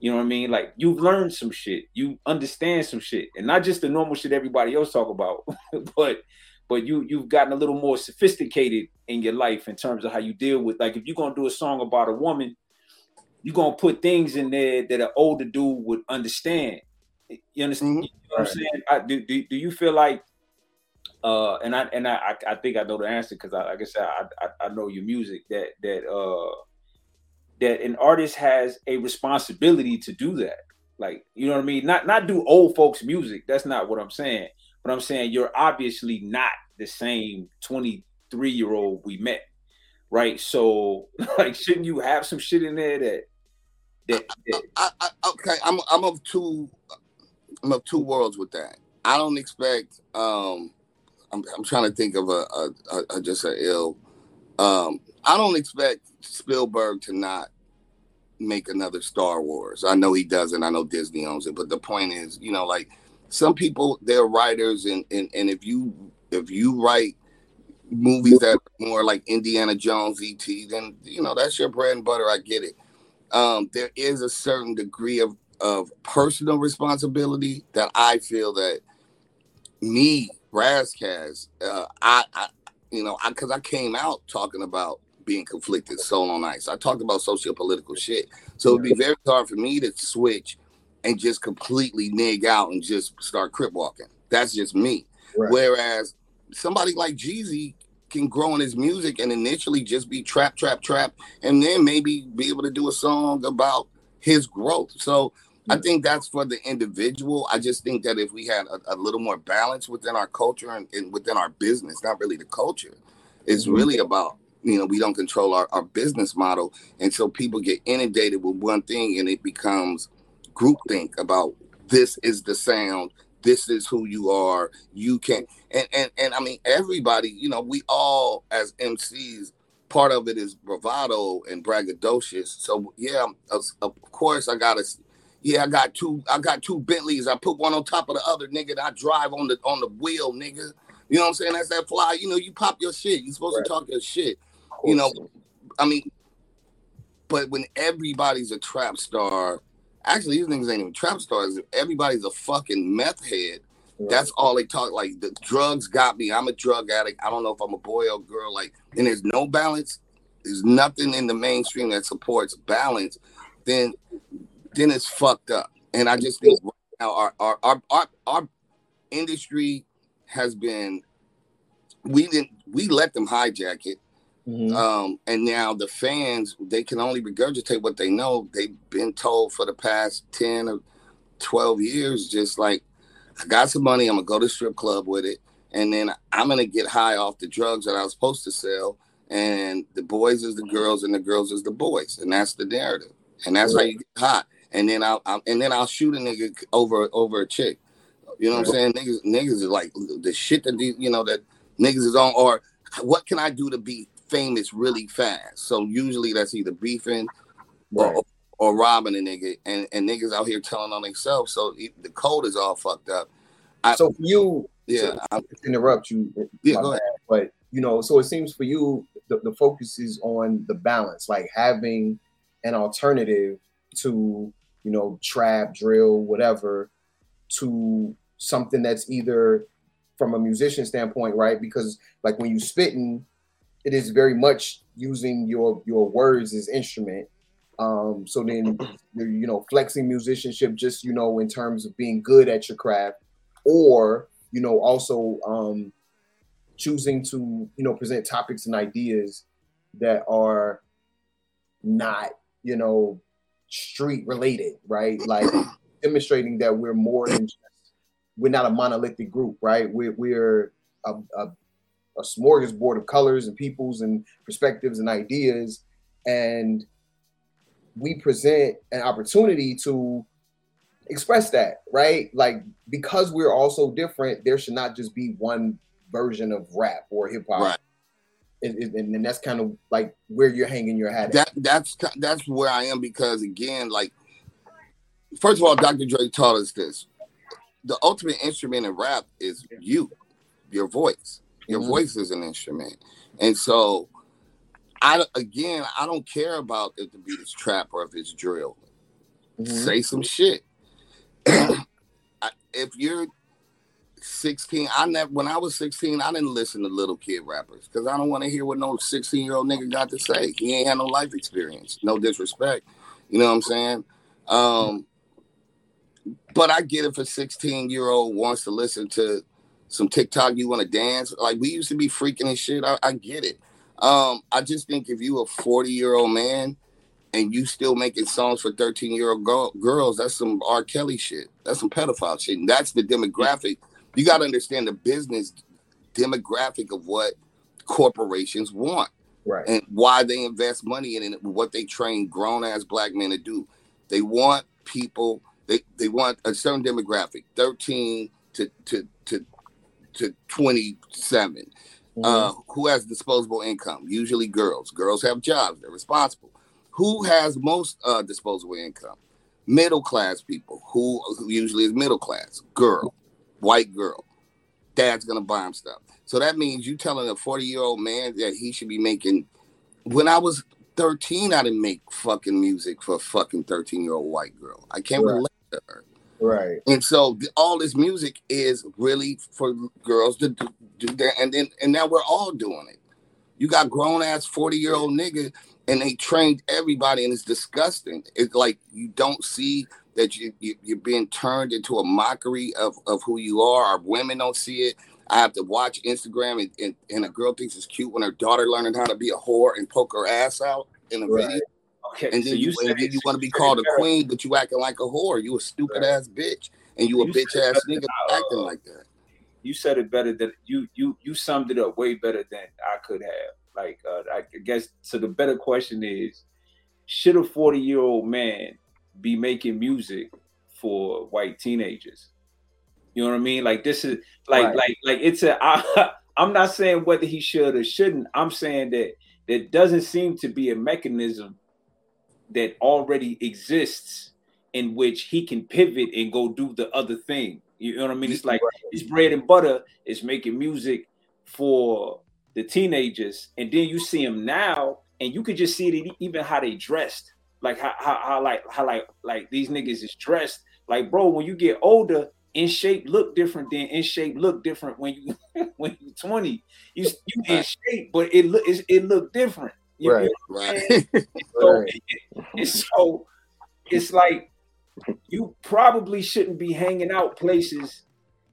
You know what I mean? Like you've learned some shit, you understand some shit, and not just the normal shit everybody else talk about, but but you you've gotten a little more sophisticated in your life in terms of how you deal with like if you're gonna do a song about a woman, you're gonna put things in there that an older dude would understand. You understand? Mhm. You know what I'm saying? I, do, do do you feel like uh and I and I I, I think I know the answer because I like I said I, I I know your music that that uh that an artist has a responsibility to do that. Like, you know what I mean? Not not do old folks music. That's not what I'm saying. But I'm saying you're obviously not the same 23 year old we met. Right. So like shouldn't you have some shit in there that okay, I'm I'm of two I'm of two worlds with that. I don't expect um I'm, I'm trying to think of a, a, a, just a ill um I don't expect Spielberg to not make another Star Wars. I know he doesn't. I know Disney owns it, but the point is, you know, like some people they're writers and and, and if you if you write movies that are more like Indiana Jones, ET, then you know that's your bread and butter. I get it. Um, there is a certain degree of of personal responsibility that I feel that me, Ras Kass, uh, I, I, you know, I because I came out talking about being conflicted, soul on ice. I talked about socio-political shit, so it'd be very hard for me to switch and just completely nig out and just start crip walking. That's just me. Right. Whereas somebody like Jeezy can grow in his music and initially just be trap, trap, trap, and then maybe be able to do a song about his growth. So I think that's for the individual. I just think that if we had a, a little more balance within our culture and, and within our business, not really the culture, it's Mhm. really about you know we don't control our, our business model, and so people get inundated with one thing and it becomes groupthink about this is the sound, this is who you are, you can and and and I mean everybody, you know, we all as MCs part of it is bravado and braggadocious. So yeah, of, of course I gotta. Yeah, I got two. I got two Bentleys. I put one on top of the other, nigga. I drive on the on the wheel, nigga. You know what I'm saying? That's that fly. You know, you pop your shit. You supposed Right. to talk your shit. You know, I mean, but when everybody's a trap star, actually these niggas ain't even trap stars. Everybody's a fucking meth head. That's all they talk. Like the drugs got me. I'm a drug addict. I don't know if I'm a boy or girl. Like, and there's no balance. there's nothing in the mainstream that supports balance, then then it's fucked up. And I just think right now our our our our, our industry has been we didn't we let them hijack it. Mhm. Um, and now the fans they can only regurgitate what they know. They've been told for the past 10 or 12 years, just like I got some money, I'm gonna go to strip club with it, and then I'm gonna get high off the drugs that I was supposed to sell. And the boys is the girls, and the girls is the boys, and that's the narrative, and that's how you get hot. And then I'll, I'll and then I'll shoot a nigga over over a chick. You know what I'm saying? Niggas, niggas is like the shit that these, you know that niggas is on, or what can I do to be famous really fast? So usually that's either beefing or, Right. or robbing a nigga, and, and niggas out here telling on themselves. So the code is all fucked up. I, So for you, yeah, I, to interrupt you, eh, yeah, my go ahead. bad, but you know, so it seems for you the, the focus is on the balance, like having an alternative to you know trap, drill, whatever, to something that's either from a musician standpoint, right? Because like when you spitting, it is very much using your your words as instrument. Um, so then you're, you know flexing musicianship just you know in terms of being good at your craft, or you know also um, choosing to you know present topics and ideas that are not you know street related, right? Like demonstrating that we're more than just we're not a monolithic group, right? We're we're a, a, a smorgasbord of colors and peoples and perspectives and ideas, and we present an opportunity to express that, right? Like because we're all so different, there should not just be one version of rap or hip hop. Right. And, and, and that's kind of like where you're hanging your hat. At. that that's that's where I am because again, like first of all, Dr. Dre taught us this: the ultimate instrument in rap is you, your voice. Your Mhm. voice is an instrument, and so I again, I don't care about if the beat is trap or if it's drill. Mhm. Say some shit. If you're 16, I never when I was 16, I didn't listen to little kid rappers because I don't want to hear what no 16 year old nigga got to say. He ain't had no life experience. No disrespect. You know what I'm saying? Um, but I get if a 16 year old wants to listen to some TikTok, you want to dance. Like we used to be freaking and shit. I, I get it. Um, I just think if you a 40 year old man and you still making songs for 13 year old girl, girls, that's some R. Kelly shit. That's some pedophile shit. And that's the demographic. You got to understand the business demographic of what corporations want right. and why they invest money in it, what they train grown ass black men to do. They want people, they, they want a certain demographic, 13 to to to to 27, uh, who has disposable income, usually girls. Girls have jobs, they're responsible. Who has most uh, disposable income? Middle class people, who, who usually is middle class, girl, white girl. Dad's gonna buy him stuff. So that means you telling a 40 year old man that he should be making. When I was 13, I didn't make fucking music for a fucking 13 year old white girl. I can't Right. relate to her. Right. And so th- all this music is really for girls to do, do that. And then and now we're all doing it. You got grown ass 40 year old nigga and they trained everybody and it's disgusting. It's like you don't see that you, you you're being turned into a mockery of, of who you are. Our women don't see it. I have to watch Instagram and, and, and a girl thinks it's cute when her daughter learning how to be a whore and poke her ass out in a Right. video. Okay, And so then you, said- and then you want to be called a queen, but you acting like a whore. You a stupid Right. ass bitch, and you a bitch ass nigga acting uh, like that. you said it better than you you you summed it up way better than I could have. Like uh, I guess so. The better question is, should a forty year old man be making music for white teenagers? You know what I mean? Like this is like Right. like like it's a. I, I'm not saying whether he should or shouldn't. I'm saying that there doesn't seem to be a mechanism that already exists in which he can pivot and go do the other thing. You know what I mean? It's like his bread and butter is making music for the teenagers, and then you see him now, and you could just see it even how they dressed, like how, how, how like how like like these niggas is dressed. Like, bro, when you get older, in shape look different than in shape look different when you when you 20. You you in shape, but it look it's, it look different. You- Right. Right. so, Right. it's so it's like you probably shouldn't be hanging out places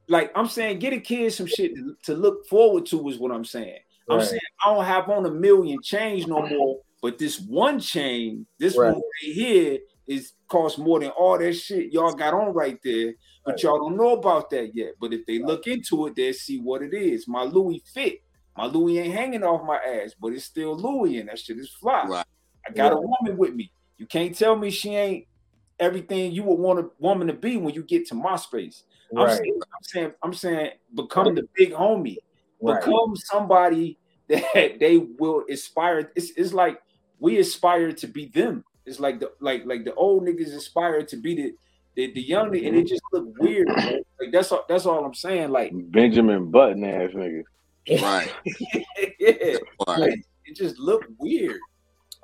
like I'm saying, get a kid some shit to, to look forward to is what I'm saying. I'm saying I don't have on a million change no more, but this one chain, this Right. one right here, is cost more than all that shit y'all got on right there. But Right. y'all don't know about that yet. But if they look into it, they'll see what it is. My Louis fit. My Louis ain't hanging off my ass, but it's still Louis, and that shit is fly. Right. I got a woman with me. You can't tell me she ain't everything you would want a woman to be when you get to my space. I'm, saying, I'm saying, I'm saying, become the big homie. Right. Become somebody that they will aspire. It's, it's like we aspire to be them. It's like the like like the old niggas aspire to be the the, the young nigga, and it mm-hmm. just look weird. bro. Like that's all that's all I'm saying. Like Benjamin Button ass nigga. Right. yeah, Right. like, it just looked weird.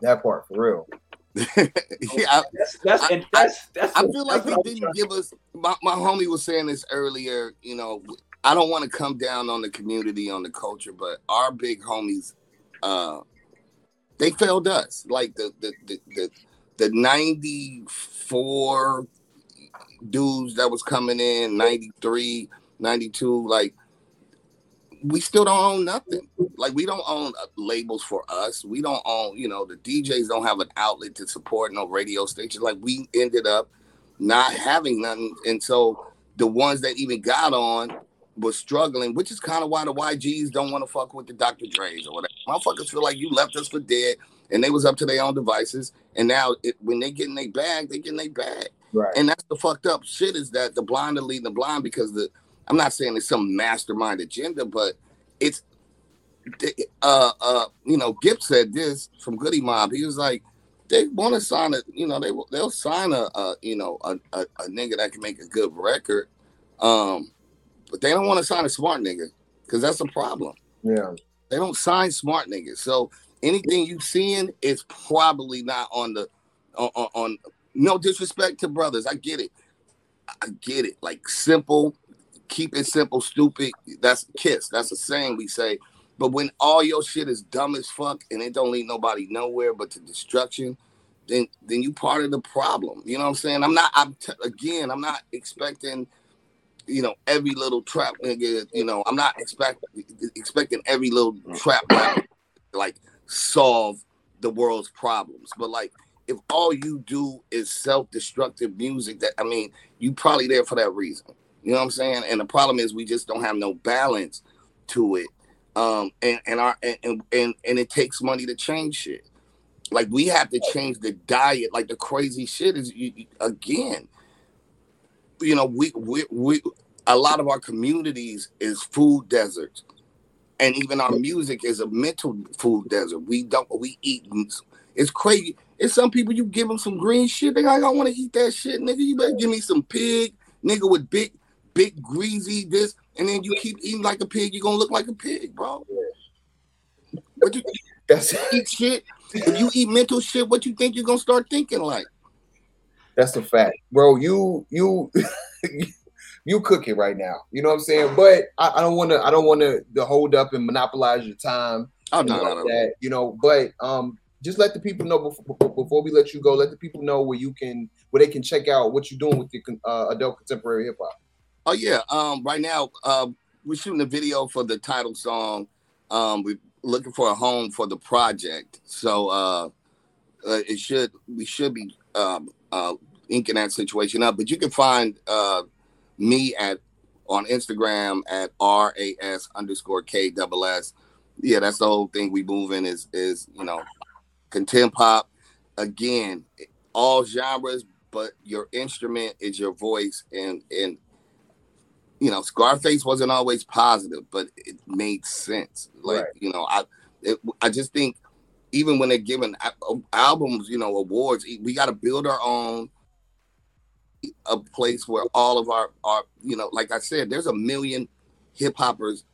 That part for real. yeah, I, That's that's and that's that's. I what- feel like that's they didn't give us. My, my homie was saying this earlier. You know, I don't want to come down on the community, on the culture, but our big homies, uh, they failed us. Like the the the the, the ninety four dudes that was coming in, 93, 92, like we still don't own nothing. Like we don't own uh, labels for us. We don't own, you know, the DJs don't have an outlet to support no radio station. Like we ended up not having nothing, and so the ones that even got on was struggling, which is kind of why the YGs don't want to fuck with the Dr. Dre's or whatever. Motherfuckers feel like you left us for dead, and they was up to their own devices, and now it, when they get in their bag, they get in their bag. Right. And that's the fucked up shit is that the blind are leading the blind because the I'm not saying it's some mastermind agenda, but it's uh uh you know Gipp said this from Goodie Mob. He was like they want to sign a you know they they'll sign a, a you know a, a, a nigga that can make a good record, um, but they don't want to sign a smart nigga because that's a problem. Yeah. They don't sign smart niggas. So anything you seeing is probably not on the on, on, on no disrespect to brothers. I get it. I get it. Like simple, keep it simple, stupid. That's kiss. That's a saying we say. But when all your shit is dumb as fuck and it don't lead nobody nowhere but to destruction, then then you part of the problem. You know what I'm saying? I'm not. I'm t- again. I'm not expecting. You know, every little trap nigga. You know, I'm not expect expecting every little trap like solve the world's problems. But like, if all you do is self-destructive music, that I mean, you probably there for that reason. You know what I'm saying? And the problem is we just don't have no balance to it. Um, and and our and and and, it takes money to change shit. Like we have to change the diet. Like the crazy shit is you, you- again. You know, we we we a lot of our communities is food deserts and even our music is a mental food desert. We don't we eat. It's crazy. It's some people you give them some green shit. They like, I want to eat that shit, nigga. You better give me some pig, nigga, with big, big greasy this, and then you keep eating like a pig. you're gonna look like a pig, bro. But you That's eat shit. If you eat mental shit, what you think you're gonna start thinking like? That's a fact, bro. You you you cooking right now. You know what I'm saying? But I, I don't want to. I don't want to hold up and monopolize your time. Oh and no, all no, no. that, you know. But um, just let the people know before, before we let you go. Let the people know where you can where they can check out what you're doing with your con- uh, adult contemporary hip hop. Oh yeah. Um, right now, uh, we're shooting a video for the title song. Um, we're looking for a home for the project. So uh, uh it should we should be um uh inking that situation up. But you can find uh me at on Instagram at R A S underscore K. Yeah, that's the whole thing we moving is is you know contempt pop again all genres but your instrument is your voice and and you know, Scarface wasn't always positive, but it made sense. Like, Right. you know, I it, I just think even when they're giving albums, you know, awards, we got to build our own a place where all of our our you know, like I said, there's a million hip hoppers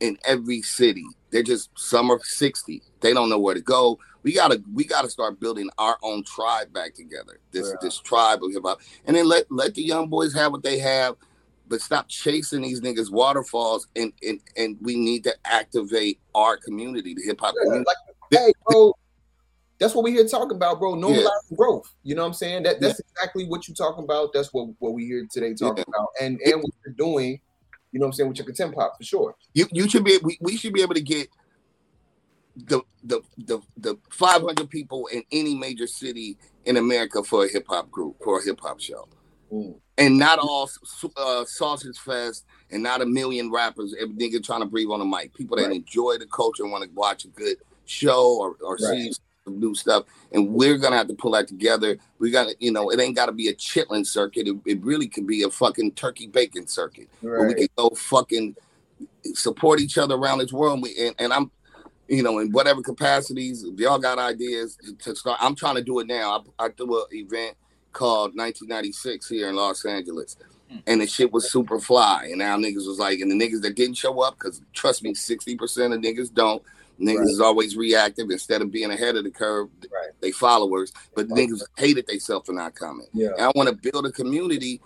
in every city. They're just some are 60. They don't know where to go. We gotta we gotta start building our own tribe back together. This Yeah. this tribe of hip hop, and then let let the young boys have what they have but stop chasing these niggas waterfalls and and and we need to activate our community, the hip hop Yeah, community. like, hey, bro, that's what we here talking about, bro. Normalizing yeah. growth. You know what I'm saying? That that's yeah. exactly what you're talking about. That's what what we here today talking about, and and what you're doing. You know what I'm saying with your content pop for sure. You you should be we, we should be able to get the the the the 500 people in any major city in America for a hip hop group for a hip hop show, mm. And not all uh, sausage fest and not a million rappers. Every nigga trying to breathe on the mic. People that right. enjoy the culture and want to watch a good show or, or right. see some new stuff. And we're gonna have to pull that together. We got to, you know, it ain't got to be a chitlin circuit. It, it, really could be a fucking turkey bacon circuit right. where we can go fucking support each other around this world. And, we, and, and I'm, you know, in whatever capacities, if y'all got ideas to start, I'm trying to do it now. I, I do an event called 1996 here in Los Angeles. Hmm. And the shit was super fly. And now niggas was like, and the niggas that didn't show up, because trust me, 60% of niggas don't Niggas right. is always reactive instead of being ahead of the curve. Right. They followers, but right. niggas hated themselves for not coming. Yeah. And I want to build a community,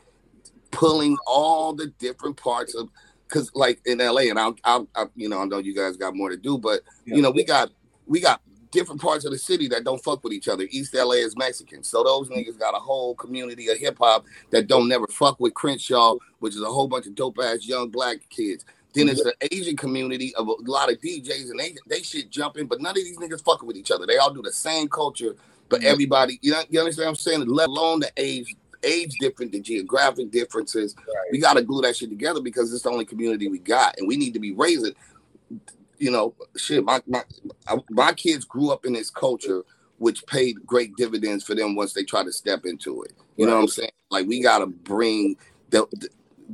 pulling all the different parts of, because like in LA, and I'll, I, I, you know, I know you guys got more to do, but yeah. you know, we got we got different parts of the city that don't fuck with each other. East LA is Mexican, so those mm. niggas got a whole community of hip hop that don't never fuck with Crenshaw, which is a whole bunch of dope ass young black kids. Then it's mm-hmm. the Asian community of a lot of DJs, and they they shit jumping, but none of these niggas fucking with each other. They all do the same culture, but mm-hmm. everybody, you know, you understand what I'm saying? Let alone the age age different, the geographic differences. Right. We got to glue that shit together because it's the only community we got, and we need to be raising. You know, shit. My my my kids grew up in this culture, which paid great dividends for them once they try to step into it. You right. know what I'm saying? Like we got to bring the, the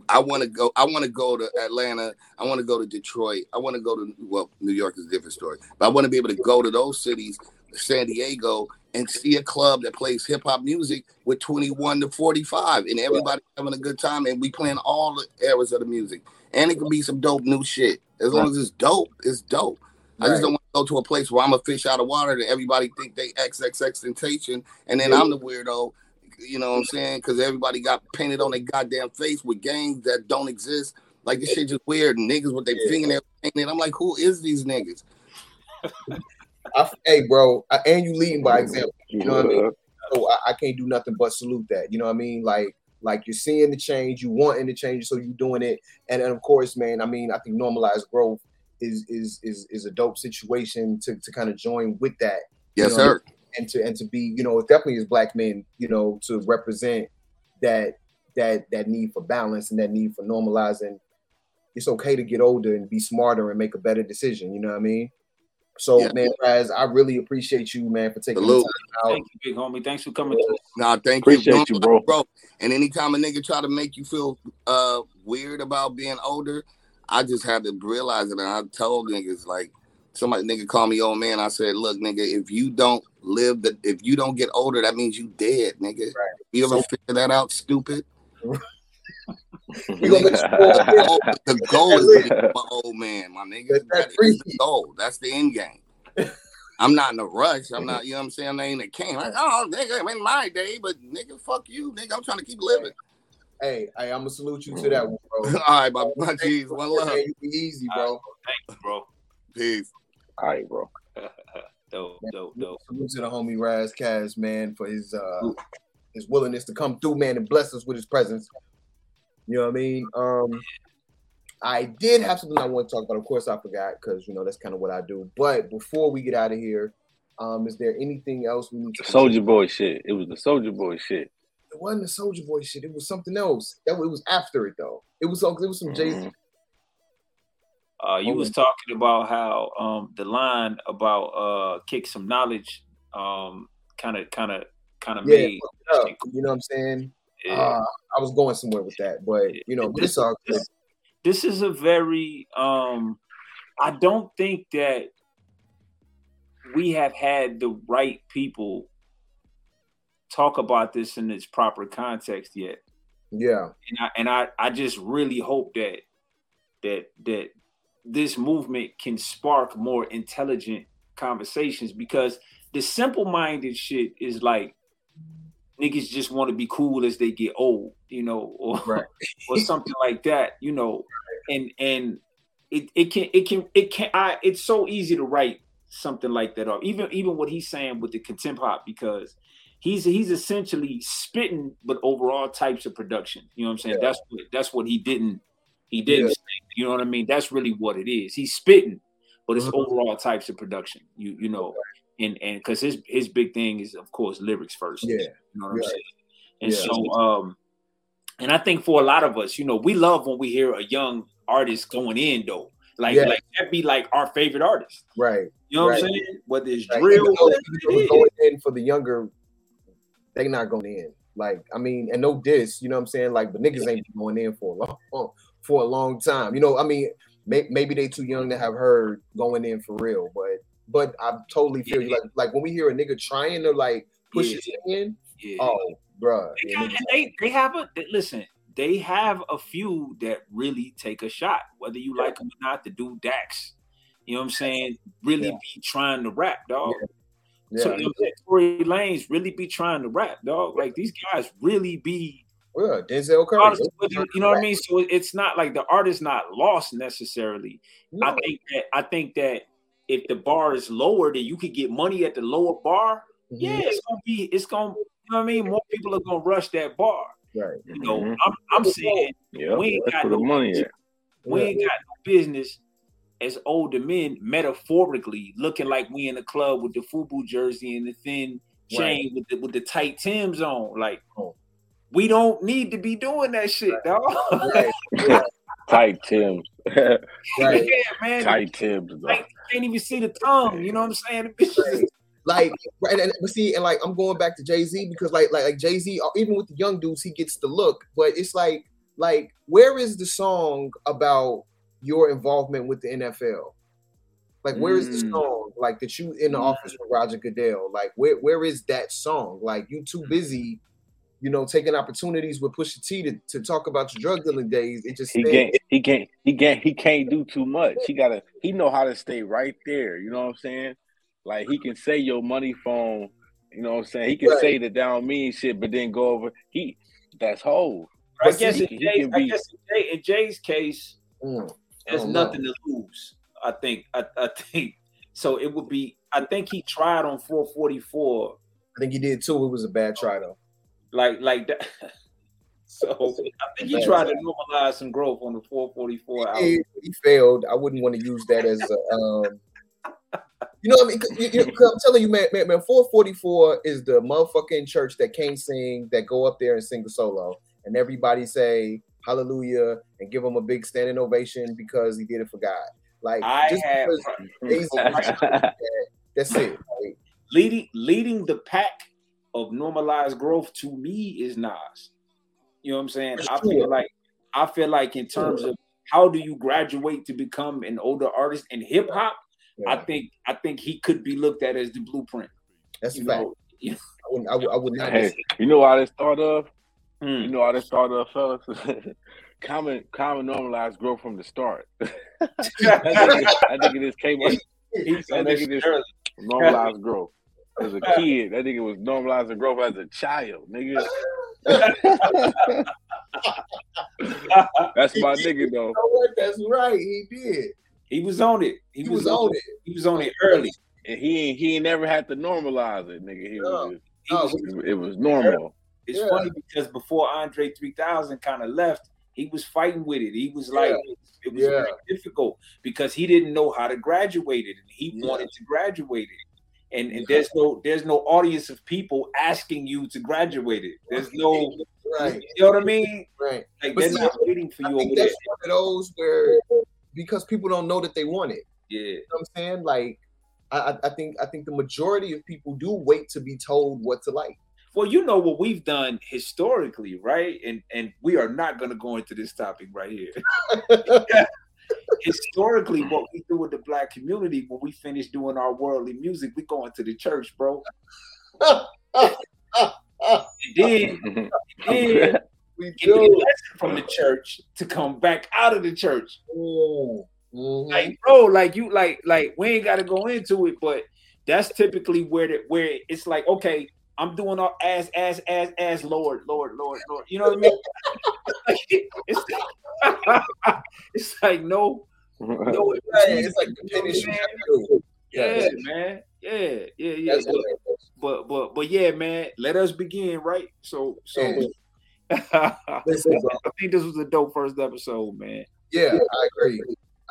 I want to go. I want to go to Atlanta. I want to go to Detroit. I want to go to well, New York is a different story. But I want to be able to go to those cities, San Diego, and see a club that plays hip hop music with 21 to 45, and everybody having a good time, and we playing all the eras of the music. And it can be some dope new shit. As long as it's dope, it's dope. I just don't want to go to a place where I'm a fish out of water that everybody think they XXX temptation, and then I'm the weirdo you know what I'm saying? Because everybody got painted on their goddamn face with gangs that don't exist. Like this shit just weird. Niggas with their yeah. fingernails painted. I'm like, who is these niggas? I, hey, bro, I, and you leading by example. You know what I mean? So I, I, can't do nothing but salute that. You know what I mean? Like, like you're seeing the change, you wanting the change, so you're doing it. And, and of course, man, I mean, I think normalized growth is is is is a dope situation to to kind of join with that. Yes, know? sir and to and to be you know it definitely is black men you know to represent that that that need for balance and that need for normalizing it's okay to get older and be smarter and make a better decision you know what i mean so yeah. man Ras, i really appreciate you man for taking the time out. thank you big homie thanks for coming yeah. nah thank appreciate you, you bro. bro and anytime a nigga try to make you feel uh weird about being older i just had to realize it and i told niggas like somebody nigga call me old man. I said, look, nigga, if you don't live the if you don't get older, that means you dead, nigga. Right. You ever so, figure that out, stupid? the goal is to be my old man, my nigga. That's the goal. That's the end game. I'm not in a rush. I'm not, you know what I'm saying? I ain't a king. Like, oh, nigga, in my day, but nigga, fuck you, nigga. I'm trying to keep living. Hey, hey, I'm gonna salute you to that one, bro. All right, my, my G's, one love. Hey, easy, bro. Thanks, bro. Peace. All right, bro. dope, dope, dope. Salute to the homie Ras Kass, man, for his uh his willingness to come through, man, and bless us with his presence. You know what I mean? Um I did have something I want to talk about. Of course, I forgot because you know that's kind of what I do. But before we get out of here, um, is there anything else we need to? Soulja Boy shit. It was the Soulja Boy shit. It wasn't the Soulja Boy shit. It was something else. That it was after it though. It was it was some mm-hmm. Jay Z uh, you was talking about how um, the line about uh, kick some knowledge kind of kind of kind of made you know what I'm saying? Yeah. Uh, I was going somewhere with that, but you know, this, this, this, this is a very um, I don't think that we have had the right people talk about this in its proper context yet. Yeah. And I and I, I just really hope that that that this movement can spark more intelligent conversations because the simple minded shit is like niggas just want to be cool as they get old, you know, or right. or something like that, you know. And and it, it can it can it can I it's so easy to write something like that off. Even even what he's saying with the contempt hop because he's he's essentially spitting, but overall types of production. You know what I'm saying? Yeah. That's what that's what he didn't he didn't. Yeah. say. You know what I mean? That's really what it is. He's spitting, but it's Mhm. overall types of production. You you know, and and because his his big thing is of course lyrics first. Yeah. You know what I'm saying? And Yeah. so um and I think for a lot of us, you know, we love when we hear a young artist going in though. Like Yeah. like that be like our favorite artist. Right. You know what I'm saying? Whether it's Like, drill, even though- even it going in for the younger, they not going in. Like, I mean, and no diss, you know what I'm saying? Like, but niggas ain't going in for a long for a long time. You know, I mean, may, maybe they too young to have heard going in for real, but but I totally feel you. Like like when we hear a nigga trying to like push Yeah. his in, yeah. oh bruh. They, got- they, they have a they- listen. They have a few that really take a shot, whether you like them or not. The dude Dax, you know what I'm saying? Really Yeah. be trying to rap, dog. yeah, So you know, what I'm saying? Tory Lanez really be trying to rap, dog. Like these guys really be yeah, Denzel Curry. artists, you, you know what I mean. So it's not like the artist not lost necessarily. I No, think that I think that if the bar is lower, then you could get money at the lower bar. mhm, Yeah, it's gonna be. It's gonna. You know what I mean? More people are gonna rush that bar. right. You know, Mhm. I'm, I'm saying Yeah, We ain't got the no money at. we Yeah. ain't got no business as older men, metaphorically, looking like we in the club with the FUBU jersey and the thin chain with the with the tight Tims on. Like, Oh. we don't need to be doing that shit, dog. Right. Tight Tims. right. yeah, man. Tight Tims. though. Like, you can't even see the tongue. You know what I'm saying? The bitch is- like right, and, and but see, and like I'm going back to Jay Z because like like like Jay Z, even with the young dudes, he gets the look. But it's like like where is the song about your involvement with the NFL? Like where is the Mm. song like that you in the Mm. office with Roger Goodell? Like where where is that song? Like you too busy, you know, taking opportunities with Pusha T to, to talk about your drug dealing days. It just He stands- can't. He can't. He can't. He can't do too much. He gotta. He know how to stay right there. You know what I'm saying? Like he can say your money phone. You know what I'm saying? He can Right. say the down mean shit, but then go over. He. That's whole. I guess he- in he Jay's, I be- guess in, Jay, in Jay's case, Mm, there's don't know. nothing to lose. I think. I, I think so. It would be. I think he tried on 444, I think he did too. It was a bad try though. Like like that. So I think he tried to normalize some growth on the 444 album. he, he failed. I wouldn't want to use that as a. Um, you know I mean? you- you- I'm telling you, man, man, man, 444 is the motherfucking church that can't sing, that go up there and sing a solo, and everybody say hallelujah and give him a big standing ovation because he did it for God. Like, I just have that's it. Like, leading leading the pack of normalized growth to me is Nas. You know what I'm saying? I Sure. feel like I feel like in terms of how do you graduate to become an older artist in hip hop, I think I think he could be looked at as the blueprint. that's a You fact. know, I wouldn't. I would, I would not. Hey, you know how this start of? You Mm. know how this start of, fellas? common, common normalized growth from the start. I think, I think it just came up. He said That this nigga just normalized growth. As a kid, that nigga was normalizing growth as a child, nigga. That's my nigga though. You know what? That's right. He did. He was on it. He, He was on it. He was on it early. And he ain't he ain't never had to normalize it, nigga. He No. was, He No, was- it was normal. It's Yeah. funny because before Andre 3000 kind of left, he was fighting with it. He was like, Yeah. it was Yeah. very difficult because he didn't know how to graduate it, and he Yeah. wanted to graduate it. And, and there's no there's no audience of people asking you to graduate it. There's no, Right. you know what I mean? Right. Like But they're see, not waiting for I you over think there. that's one of those where because people don't know that they want it. Yeah, You know what I'm saying? Like I, I- I think I think the majority of people do wait to be told what to like. well, you know what we've done historically, right? And and we are not going to go into this topic right here. historically, what we do with the black community when we finish doing our worldly music, we go into the church, bro. And then, then we get the do. from the church to come back out of the church. Mm, mhm. Like, bro, like you like like we ain't gotta go into it, but that's typically where the where it's like, okay, I'm doing all as as as as Lord, Lord, Lord, Lord. You know what I mean? it's like, it's like no, no, Right, it's like the finish you have to do. Yeah, man. Yeah, yeah, yeah. That's But, but but but yeah, man. Let us begin, right? So so. I think this was a dope first episode, man. Yeah, I agree.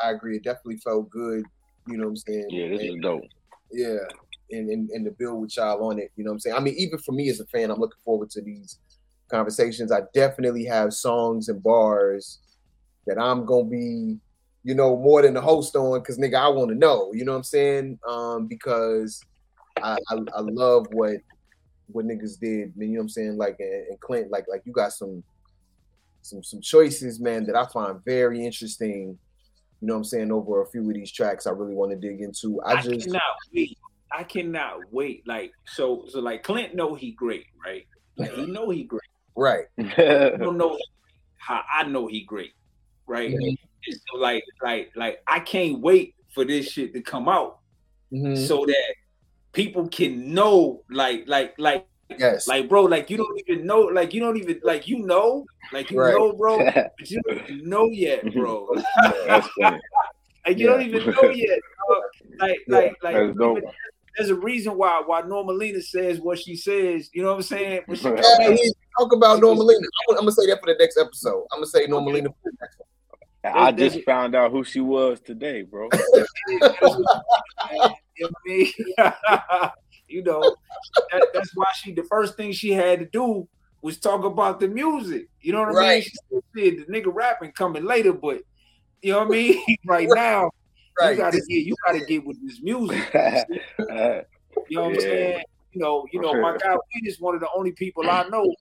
I agree. It definitely felt good. You know what I'm saying? Yeah, this is dope. Yeah, and, and and to build with y'all on it. You know what I'm saying? I mean, even for me as a fan, I'm looking forward to these conversations. I definitely have songs and bars that I'm gonna be, you know, more than the host on because nigga, I want to know. You know what I'm saying? Um, because I, I I love what what niggas did. Man, you know what I'm saying? Like and, and Clint, like like you got some some some choices, man, that I find very interesting. You know what I'm saying? Over a few of these tracks, I really want to dig into. I I, just cannot wait. I cannot wait. Like so, so like Clint know he great, right? Like he know he great. right. I don't know how I know he great, right? Mhm. It's like like like I can't wait for this shit to come out Mhm. so that people can know, like like like Yes. like bro, like you don't even know, like you don't even like you know, like you Right. know, bro, but you don't even know yet, bro. That's funny. Like you don't even know yet. dog. Like, Yeah, like, like That's dope. There's a reason why why Normalina says what she says. You know what I'm saying? When she Yeah, in, he talk about Normalina. I'm, I'm gonna say that for the next episode. I'm gonna say Normalina for the next one. I just found out who she was today, bro. you know what I mean? you know, that, that's why she the first thing she had to do was talk about the music. You know what I mean? She said the nigga rapping coming later, but you know what I mean? right now, Right. you gotta get you gotta get with this music. You know what I'm saying? You know, you know, my guy Weed is one of the only people I know.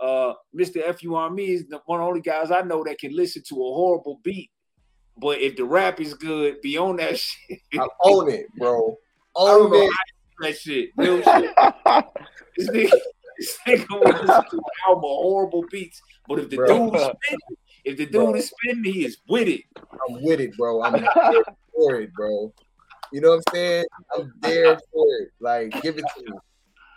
Uh, Mr. Fu on me is the, one of the only guys I know that can listen to a horrible beat. But if the rap is good, be on that shit. I own it, bro. Own it. that shit. Real shit. This nigga, this nigga listen to an horrible beats. But if the Bro. dude is spinning, if the dude Bro. is spinning, he is with it. I'm with it, bro. I'm for it, bro. You know what I'm saying? I'm there for it. Like, give it to me.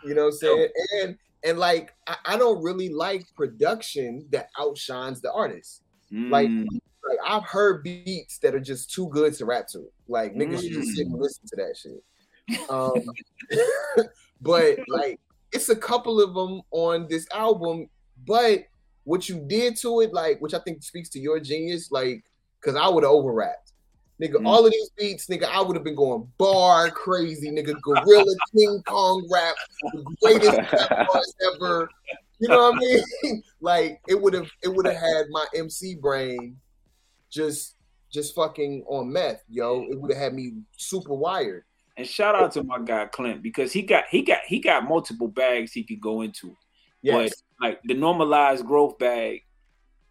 You know what I'm saying? And and like, I, I don't really like production that outshines the artist. Like, Mm. like I've heard beats that are just too good to rap to. Like niggas should just sit and Mm. listen to that shit. Um, but like it's a couple of them on this album. But what you did to it, like, which I think speaks to your genius, like, because I would have over rapped. Nigga, Mm. all of these beats, nigga, I would have been going bar crazy, nigga, gorilla King Kong rap, the greatest rap ever. You know what I mean? like it would have it would have had my MC brain just just fucking on meth, yo. It would have had me super wired. And shout out to my guy Clint because he got he got he got multiple bags he could go into. Yes. But like the normalized growth bag,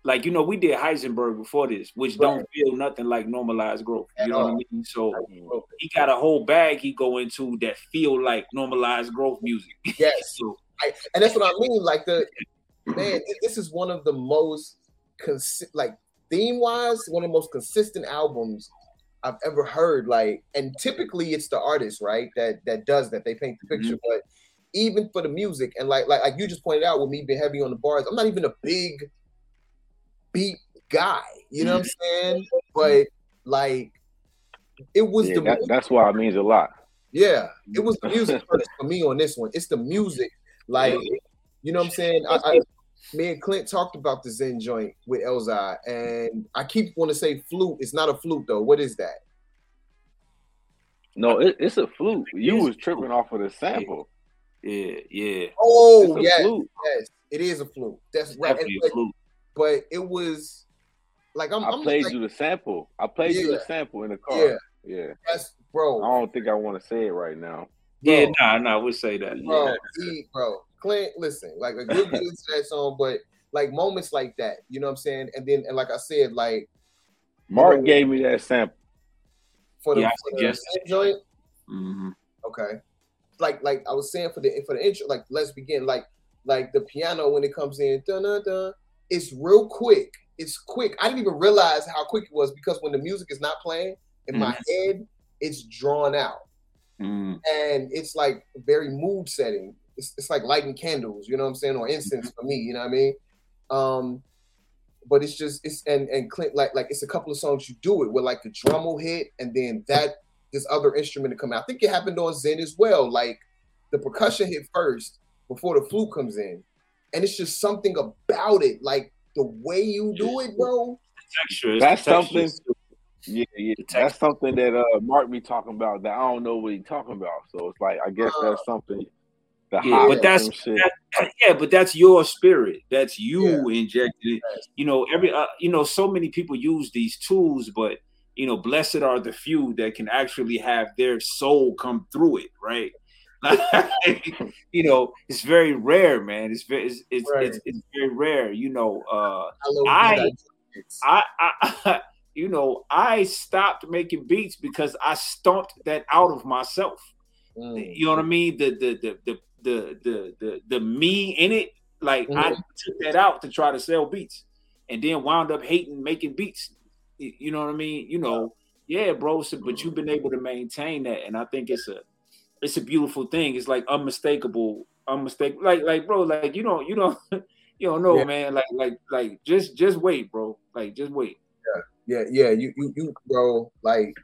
like you know, we did Heisenberg before this, which don't feel nothing like normalized growth. You At know what I mean? So mm, he got a whole bag he go into that feel like normalized growth music. Yes. So I, and that's what I mean. Like the man, this is one of the most consi- like theme wise, one of the most consistent albums I've ever heard. Like, and typically it's the artist, right? That that does that. They paint the mm-hmm. picture, but even for the music and like like like you just pointed out with me being heavy on the bars, I'm not even a big beat guy. You know what I'm saying? But like, it was yeah, the that, that's why it means a lot. yeah, it was the music first for me on this one. It's the music, like you know what I'm saying. I, I, me and Clint talked about the Zen joint with Elzai, and I keep want to say flute. It's not a flute though. What is that? No, it, it's a flute. You is was tripping off of the sample. yeah, yeah, Oh It's a yes, flute. yes, it is a flute. That's right. definitely And- a flute. But it was like I'm. I I'm played like, you the sample. I played you the sample in the car. Yeah. yeah. that's bro. I don't think I want to say it right now. Yeah, Bro. nah, nah, we'll say that. bro, Yeah. he, bro, Clint, listen, like like, we'll get into that song, but like moments like that, you know what I'm saying? And then and like I said, like Mark know- gave me that sample. for the, Yeah, for the suggested joint, Mhm. okay. Like like I was saying for the for the intro, like let's begin. Like like the piano when it comes in, dun dun dun, it's real quick. It's quick. I didn't even realize how quick it was because when the music is not playing in my head, it's drawn out. Mm. and it's like very mood setting. It's, it's like lighting candles, you know what I'm saying, or incense for me, you know what I mean? Um, but it's just it's and and Clint like like it's a couple of songs you do it where like the drum will hit and then that this other instrument to come out. I think it happened on Zen as well. Like the percussion hit first before the flute comes in, and it's just something about it, like the way you do it, bro. Texture. That's texture. something. Yeah, yeah. That's something that uh Mark be talking about that I don't know what he talking about. So it's like I guess that's something. The Yeah, but that's that- yeah, but that's your spirit. That's you injected it. You know, every uh, you know, so many people use these tools, but you know, blessed are the few that can actually have their soul come through it, right? you know, it's very rare, man. It's very, it's it's, Right. it's, it's very rare. You know, uh, Hello, I- I, I, you know, I stopped making beats because I stomped that out of myself. Mm. You know what I mean? The the the the the the the, the me in it, like I Mhm. took that out to try to sell beats, and then wound up hating making beats. You know what I mean? You know, yeah, bro. So, but you've been able to maintain that, and I think it's a it's a beautiful thing. It's like unmistakable, unmistakable. Like like bro, like you don't you don't you don't know, Yeah. man. Like like like just just wait, bro. Like just wait. Yeah, yeah, yeah. you, you, you, bro. Like,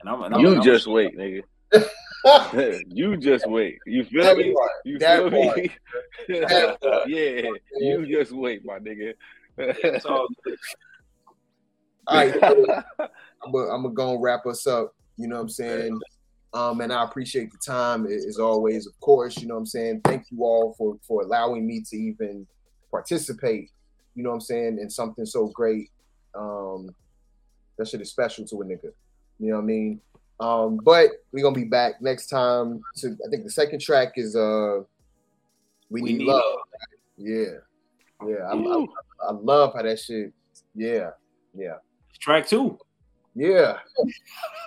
And I'm, and I'm You I'm- just wait, nigga. you just wait. You feel That me? part, You feel part, me? part. yeah, you just wait, my nigga. it's all good. all right, I'm gonna I'm go and wrap us up. You know what I'm saying? Um, and I appreciate the time as always, of course. You know what I'm saying? Thank you all for for allowing me to even participate. You know what I'm saying? In something so great. Um, that shit is special to a nigga. You know what I mean? Um, but we're gonna be back next time. To I think the second track is uh, we, We need, Need love. Love. Yeah, yeah. I, I, I love how that shit. Yeah, yeah, Track two. yeah,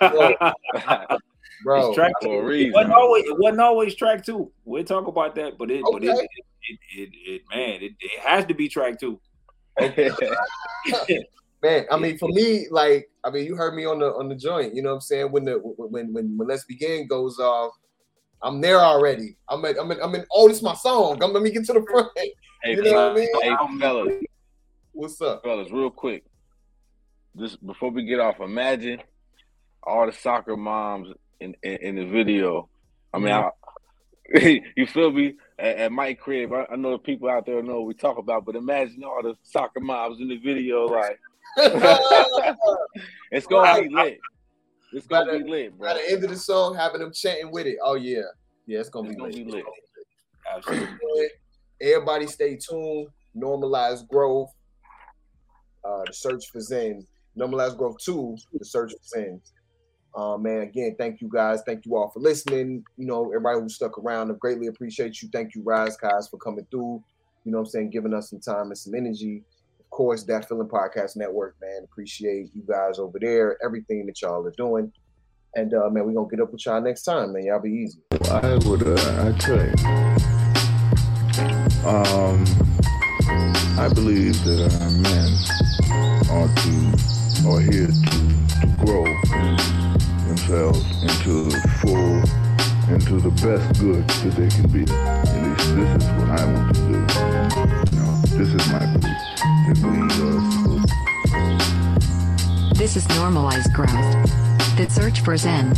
bro. It's track For a two. It wasn't always, it wasn't always track two. We'll talk about that, but it, but it, it, it, it, it, man, it, it has to be track two. Man, I mean, for me, like, I mean, you heard me on the on the joint. You know what I'm saying? When the when when when Let's Begin goes off, I'm there already. I'm in, I'm in, I'm in. Oh, this is my song. I'm, let me get to the front. hey, You know what I mean? hey, fellas, What's up? fellas, real quick. Just before we get off, imagine all the soccer moms in in, in the video. I mean, I, you feel me? At, at my crib, I, I know the people out there know what we talk about, but imagine all the soccer moms in the video. Like, it's gonna be lit. It's gonna be lit, bro. At the end of the song, having them chanting with it. Oh yeah, yeah, it's gonna It's be gonna lit. be lit. Absolutely. Everybody stay tuned. Normalize growth. Uh, the search for Zen. Normalize growth two. The search for Zen. Uh, man, again, thank you guys. Thank you all for listening. You know, everybody who stuck around, I greatly appreciate you. Thank you, Rise guys, for coming through. You know what I'm saying? Giving us some time and some energy. Of course, Datfeelin Podcast Network, man. Appreciate you guys over there, everything that y'all are doing. And uh, man, we're gonna get up with y'all next time, man. Y'all be easy. I would, uh, I tell you, um, I believe that uh, men ought to, are here to, to grow themselves into full, into the best good that they can be. At least this is what I want to do. You know, this is my belief This is normalized growth. The search for Zen.